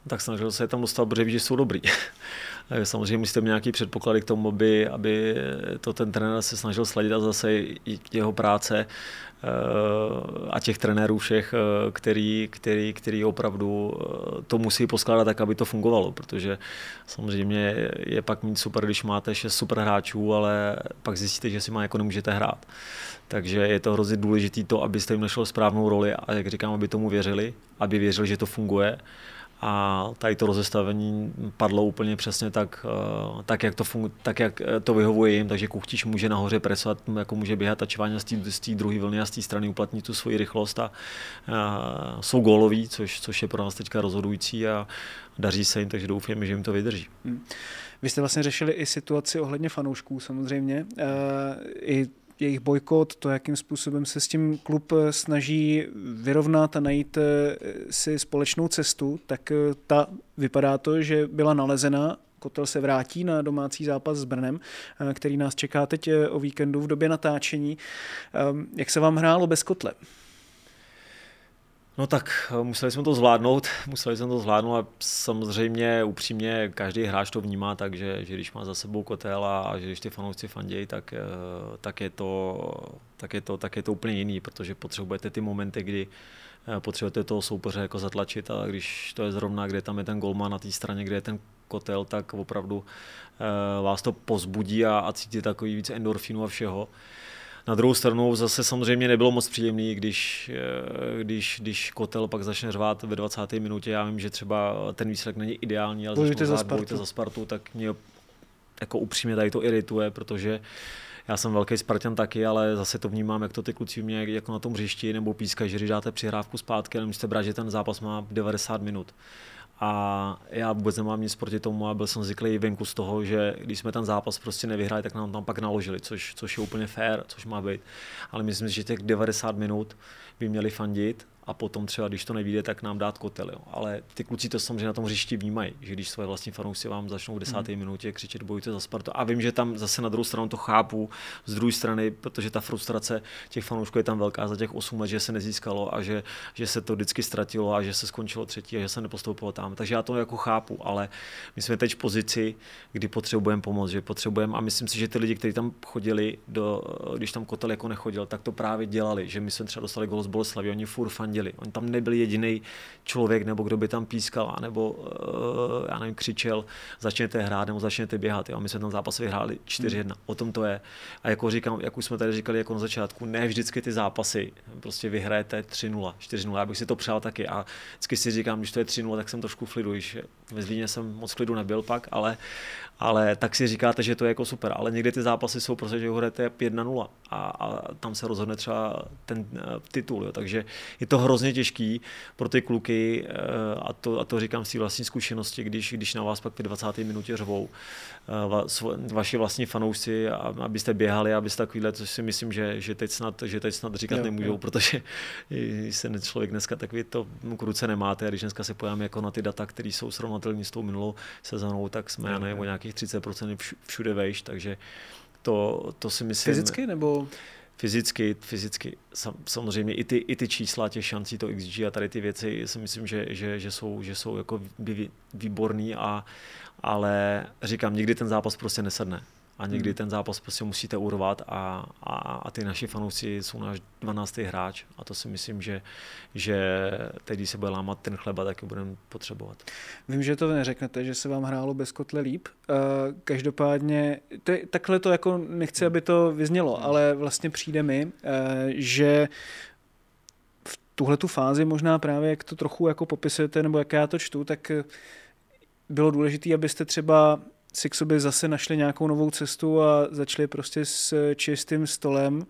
[SPEAKER 7] Tak snažil se je tam dostat, protože ví, že jsou dobrý. [laughs] Samozřejmě musíte mít nějaký předpoklady k tomu, aby, aby to ten trenér se snažil sledit a zase i jeho práce eh, a těch trenérů všech, eh, který, který, který opravdu eh, to musí poskládat tak, aby to fungovalo, protože samozřejmě je pak mít super, když máte šest super hráčů, ale pak zjistíte, že si má jako nemůžete hrát. Takže je to hrozně důležité to, abyste jim našel správnou roli a jak říkám, aby tomu věřili, aby věřili, že to funguje a tady to rozestavení padlo úplně přesně tak, eh, tak, jak, to fungu, tak jak eh, to vyhovuje jim, takže Kuchtič může nahoře presovat, jako může běhat tačování z té druhé vlny a z té strany uplatnit tu svoji rychlost a, a jsou góloví, což, což je pro nás teďka rozhodující a daří se jim, takže doufáme, že jim to vydrží. Hmm.
[SPEAKER 5] Vy jste vlastně řešili i situaci ohledně fanoušků samozřejmě. E, I jejich bojkot, to, jakým způsobem se s tím klub eh, snaží vyrovnat a najít eh, si společnou cestu, tak eh, ta vypadá to, že byla nalezena Kotel se vrátí na domácí zápas s Brnem, který nás čeká teď o víkendu v době natáčení. Ehm, jak se vám hrálo bez Kotle?
[SPEAKER 7] No tak eh, museli jsme to zvládnout, [laughs] museli jsme to zvládnout a samozřejmě upřímně každý hráč to vnímá tak, že, že když má za sebou kotel a, a že když ty fanoušci fandějí, tak, eh, tak, je to, tak, je to, tak je to úplně jiný, protože potřebujete ty momenty, kdy eh, potřebujete toho soupeře jako zatlačit a když to je zrovna, kde tam je ten golman na té straně, kde je ten kotel, tak opravdu vás to pozbudí a, a cítíte takový víc endorfinu a všeho. Na druhou stranu zase samozřejmě nebylo moc příjemný, když, eh, když, když Kotel pak začne řvát ve 20. minutě. Já vím, že třeba ten výsledek není ideální, ale
[SPEAKER 5] bojujte za Spartu.
[SPEAKER 7] za Spartu, tak mě jako upřímně tady to irituje, protože já jsem velký Spartan taky, ale zase to vnímám, jak to ty kluci mě jako na tom hřišti nebo pískají, že když dáte přihrávku zpátky, ale musíte brát, že ten zápas má 90 minut. A já vůbec nemám nic proti tomu a byl jsem zvyklý venku z toho, že když jsme ten zápas prostě nevyhráli, tak nám tam pak naložili, což, což je úplně fair, což má být. Ale myslím si, že těch 90 minut by měli fandit a potom třeba, když to nevíde, tak nám dát kotel. Jo. Ale ty kluci to samozřejmě na tom hřišti vnímají, že když svoje vlastní fanoušci vám začnou v desáté hmm. minutě křičet bojujte za Spartu. A vím, že tam zase na druhou stranu to chápu, z druhé strany, protože ta frustrace těch fanoušků je tam velká za těch 8 let, že se nezískalo a že, že se to vždycky ztratilo a že se skončilo třetí a že se nepostoupilo tam. Takže já to jako chápu, ale my jsme teď v pozici, kdy potřebujeme pomoc, že potřebujeme a myslím si, že ty lidi, kteří tam chodili, do, když tam kotel jako nechodil, tak to právě dělali, že my jsme třeba dostali gol z Boleslavy, oni furt fandili fandili. On tam nebyl jediný člověk, nebo kdo by tam pískal, nebo uh, já nevím, křičel, začněte hrát, nebo začněte běhat. Jo. My jsme tam zápas vyhráli 4-1. Hmm. O tom to je. A jako říkám, jak už jsme tady říkali jako na začátku, ne vždycky ty zápasy prostě vyhrajete 3-0, 4-0. Já bych si to přál taky. A vždycky si říkám, když to je 3-0, tak jsem trošku v klidu. ve Zlíně jsem moc klidu nebyl pak, ale, ale tak si říkáte, že to je jako super. Ale někdy ty zápasy jsou prostě, že hrajete 5-0 a, a, tam se rozhodne třeba ten uh, titul. Jo. Takže je to hrozně těžký pro ty kluky eh, a to, a to říkám z té vlastní zkušenosti, když, když na vás pak v 20. minutě řvou eh, vaši vlastní fanoušci, abyste běhali, abyste takovýhle, což si myslím, že, že, teď, snad, že teď snad říkat jo, nemůžou, jo. protože [laughs] se člověk dneska takový to k ruce nemáte a když dneska se pojáme jako na ty data, které jsou srovnatelné s tou minulou sezónou, tak jsme, já nevím, o nějakých 30% všude vejš, takže To, to si myslím...
[SPEAKER 5] Fyzicky nebo?
[SPEAKER 7] Fyzicky, fyzicky. Sam, samozřejmě i ty, i ty čísla těch šancí, to XG a tady ty věci si myslím, že, že, že jsou, že jsou jako výborný, a, ale říkám, nikdy ten zápas prostě nesedne a někdy hmm. ten zápas prostě musíte urvat a, a, a ty naši fanoušci jsou náš 12. hráč a to si myslím, že, že teď, když se bude lámat ten chleba, tak budeme potřebovat.
[SPEAKER 5] Vím, že to neřeknete, že se vám hrálo bez kotle líp. Uh, každopádně, to je, takhle to jako nechci, aby to vyznělo, hmm. ale vlastně přijde mi, uh, že v tuhle tu fázi možná právě, jak to trochu jako popisujete, nebo jak já to čtu, tak bylo důležité, abyste třeba si k sobě zase našli nějakou novou cestu a začali prostě s čistým stolem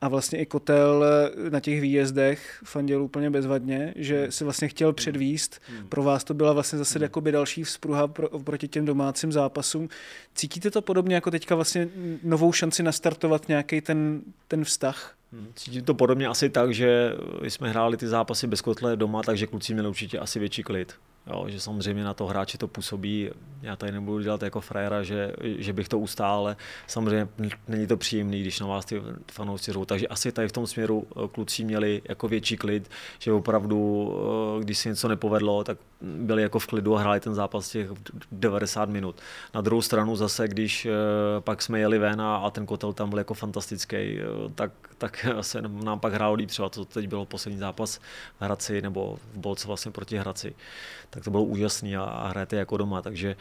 [SPEAKER 5] a vlastně i kotel na těch výjezdech fandil úplně bezvadně, že hmm. se vlastně chtěl hmm. předvíst. Hmm. Pro vás to byla vlastně zase jakoby další vzpruha pro, proti těm domácím zápasům. Cítíte to podobně jako teďka vlastně novou šanci nastartovat nějaký ten, ten vztah?
[SPEAKER 7] Cítím to podobně asi tak, že jsme hráli ty zápasy bez kotle doma, takže kluci měli určitě asi větší klid. Jo, že samozřejmě na to hráči to působí. Já tady nebudu dělat jako frajera, že, že bych to ustál, ale samozřejmě není to příjemný, když na vás ty fanoušci řou. Takže asi tady v tom směru eh, kluci měli jako větší klid, že opravdu, eh, když se něco nepovedlo, tak byli jako v klidu a hráli ten zápas těch 90 minut. Na druhou stranu zase, když eh, pak jsme jeli ven a, ten kotel tam byl jako fantastický, tak, tak [laughs] se nám pak hrálo líp třeba, to teď bylo poslední zápas v Hradci nebo v Bolce vlastně proti Hradci tak to bylo úžasné a, a hrajete jako doma, takže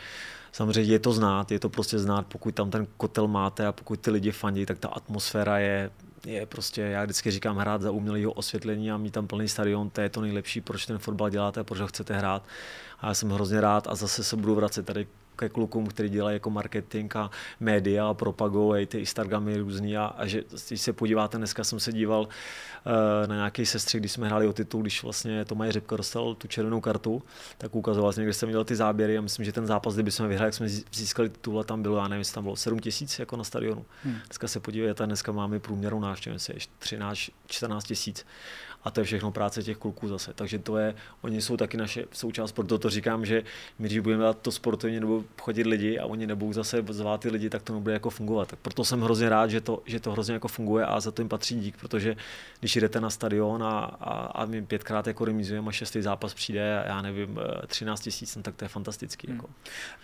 [SPEAKER 7] samozřejmě je to znát, je to prostě znát, pokud tam ten kotel máte a pokud ty lidi fandí, tak ta atmosféra je, je prostě, já vždycky říkám, hrát za umělého osvětlení a mít tam plný stadion, to je to nejlepší, proč ten fotbal děláte a proč ho chcete hrát. A já jsem hrozně rád a zase se budu vracet tady ke klukům, který dělají jako marketing a média a propagují ty Instagramy různý a, a že když se podíváte, dneska jsem se díval uh, na nějaký sestřih, když jsme hráli o titul, když vlastně Tomáš Řepka dostal tu červenou kartu, tak ukazoval vlastně, kde jsem viděl ty záběry a myslím, že ten zápas, kdyby jsme vyhráli, jak jsme získali titul a tam bylo, já nevím, jestli tam bylo 7 tisíc jako na stadionu. Hmm. Dneska se podívejte, dneska máme průměrnou návštěvu, 13, 14 tisíc a to je všechno práce těch kluků zase. Takže to je, oni jsou taky naše součást, proto to říkám, že my, když budeme dát to sportovně nebo chodit lidi a oni nebudou zase zvát ty lidi, tak to nebude jako fungovat. Tak proto jsem hrozně rád, že to, že to hrozně jako funguje a za to jim patří dík, protože když jdete na stadion a, a, a my pětkrát jako remizujeme a šestý zápas přijde, já nevím, 13 tisíc, no, tak to je fantastický. Hmm. Jako.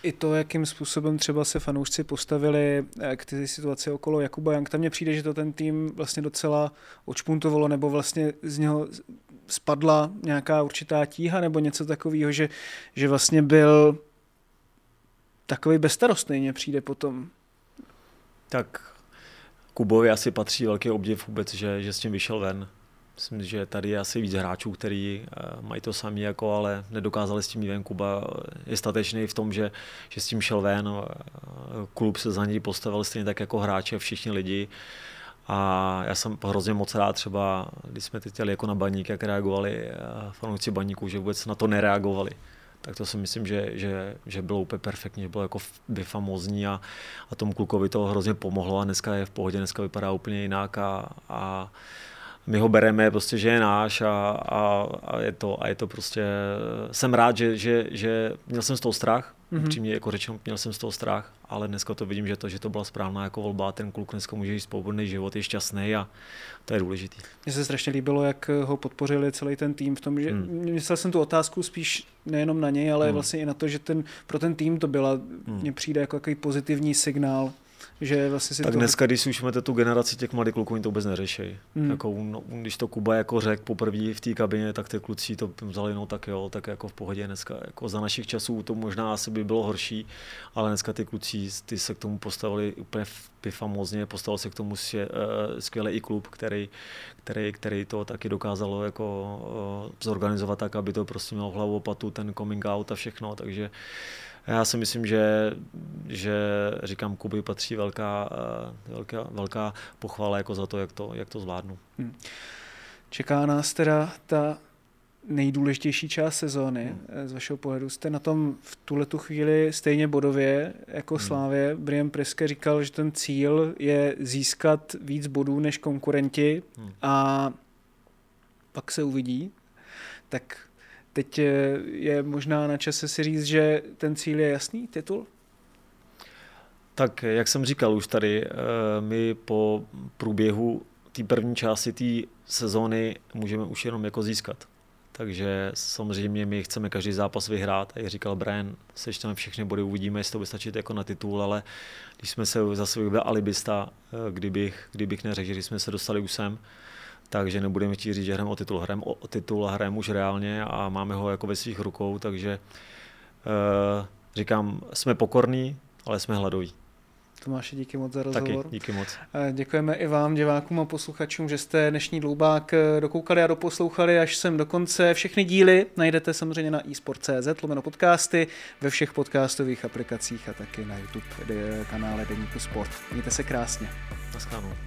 [SPEAKER 5] I to, jakým způsobem třeba se fanoušci postavili eh, k té situaci okolo Jakuba Jank, mně přijde, že to ten tým vlastně docela očpuntovalo, nebo vlastně z něho spadla nějaká určitá tíha nebo něco takového, že, že vlastně byl takový bezstarostný, mně přijde potom.
[SPEAKER 7] Tak Kubovi asi patří velký obdiv vůbec, že, že s tím vyšel ven. Myslím, že tady je asi víc hráčů, kteří eh, mají to sami, jako, ale nedokázali s tím jít ven. Kuba je statečný v tom, že, že s tím šel ven. Eh, klub se za něj postavil stejně tak jako hráče, všichni lidi. A já jsem hrozně moc rád třeba, když jsme teď jeli jako na baník, jak reagovali eh, fanoušci baníků, že vůbec na to nereagovali. Tak to si myslím, že, že, že bylo úplně perfektní, že bylo jako famózní a, a tomu klukovi to hrozně pomohlo a dneska je v pohodě, dneska vypadá úplně jinak a, a my ho bereme prostě, že je náš a, a, a, je, to, a je to prostě, jsem rád, že, že, že měl jsem z toho strach, mm-hmm. upřímně jako řečeno, měl jsem z toho strach, ale dneska to vidím, že to, že to byla správná jako volba, ten kluk dneska může jít svobodný život, je šťastný a to je důležitý.
[SPEAKER 5] Mně se strašně líbilo, jak ho podpořili celý ten tým v tom, že hmm. myslel jsem tu otázku spíš nejenom na něj, ale hmm. vlastně i na to, že ten, pro ten tým to byla, hmm. mně přijde jako takový pozitivní signál že vlastně si
[SPEAKER 7] tak to... dneska, když už máte tu generaci těch mladých kluků, oni to vůbec neřeší. Hmm. Jako, no, když to Kuba jako řekl poprvé v té kabině, tak ty kluci to vzali, no tak jo, tak jako v pohodě dneska. Jako za našich časů to možná asi by bylo horší, ale dneska ty kluci ty se k tomu postavili úplně famózně, postavil se k tomu uh, skvělý i klub, který, který, který to taky dokázalo jako uh, zorganizovat tak, aby to prostě mělo hlavu patu, ten coming out a všechno, takže uh, já si myslím, že, že říkám, Kuby patří velká, eh, velká, velká pochvala jako za to, jak to, jak to zvládnu. Hmm.
[SPEAKER 5] Čeká nás teda ta nejdůležitější část sezóny hmm. Eh, z vašeho pohledu. Jste na tom v tuhle tu chvíli stejně bodově jako hmm. Slávě. Brian Preske říkal, že ten cíl je získat víc bodů než konkurenti hmm. a pak se uvidí. Tak Teď eh, je možná na čase si říct, že ten cíl je jasný, titul?
[SPEAKER 7] Tak jak jsem říkal už tady, eh, my po průběhu té první části té sezóny můžeme už jenom jako získat. Takže samozřejmě my chceme každý zápas vyhrát. Jak říkal Brian, sečteme všechny body, uvidíme, jestli to bude stačit jako na titul, ale když jsme se zase vybrali alibista, eh, kdybych, kdybych neřekl, že jsme se dostali už sem, takže nebudeme chtít říct, že hrajeme o titul. Hrajeme o titul a hrajeme už reálně a máme ho jako ve svých rukou, takže uh, říkám, jsme pokorní, ale jsme hladoví.
[SPEAKER 5] Tomáši, díky moc za rozhovor.
[SPEAKER 7] Taky, díky moc.
[SPEAKER 5] Eh, děkujeme i vám, divákům a posluchačům, že jste dnešní dloubák eh, dokoukali a doposlouchali až sem do konce. Všechny díly najdete samozřejmě na eSport.cz, lomeno podcasty, ve všech podcastových aplikacích a taky na YouTube kanále Deníku Sport. Mějte se krásně.
[SPEAKER 7] Naschledanou.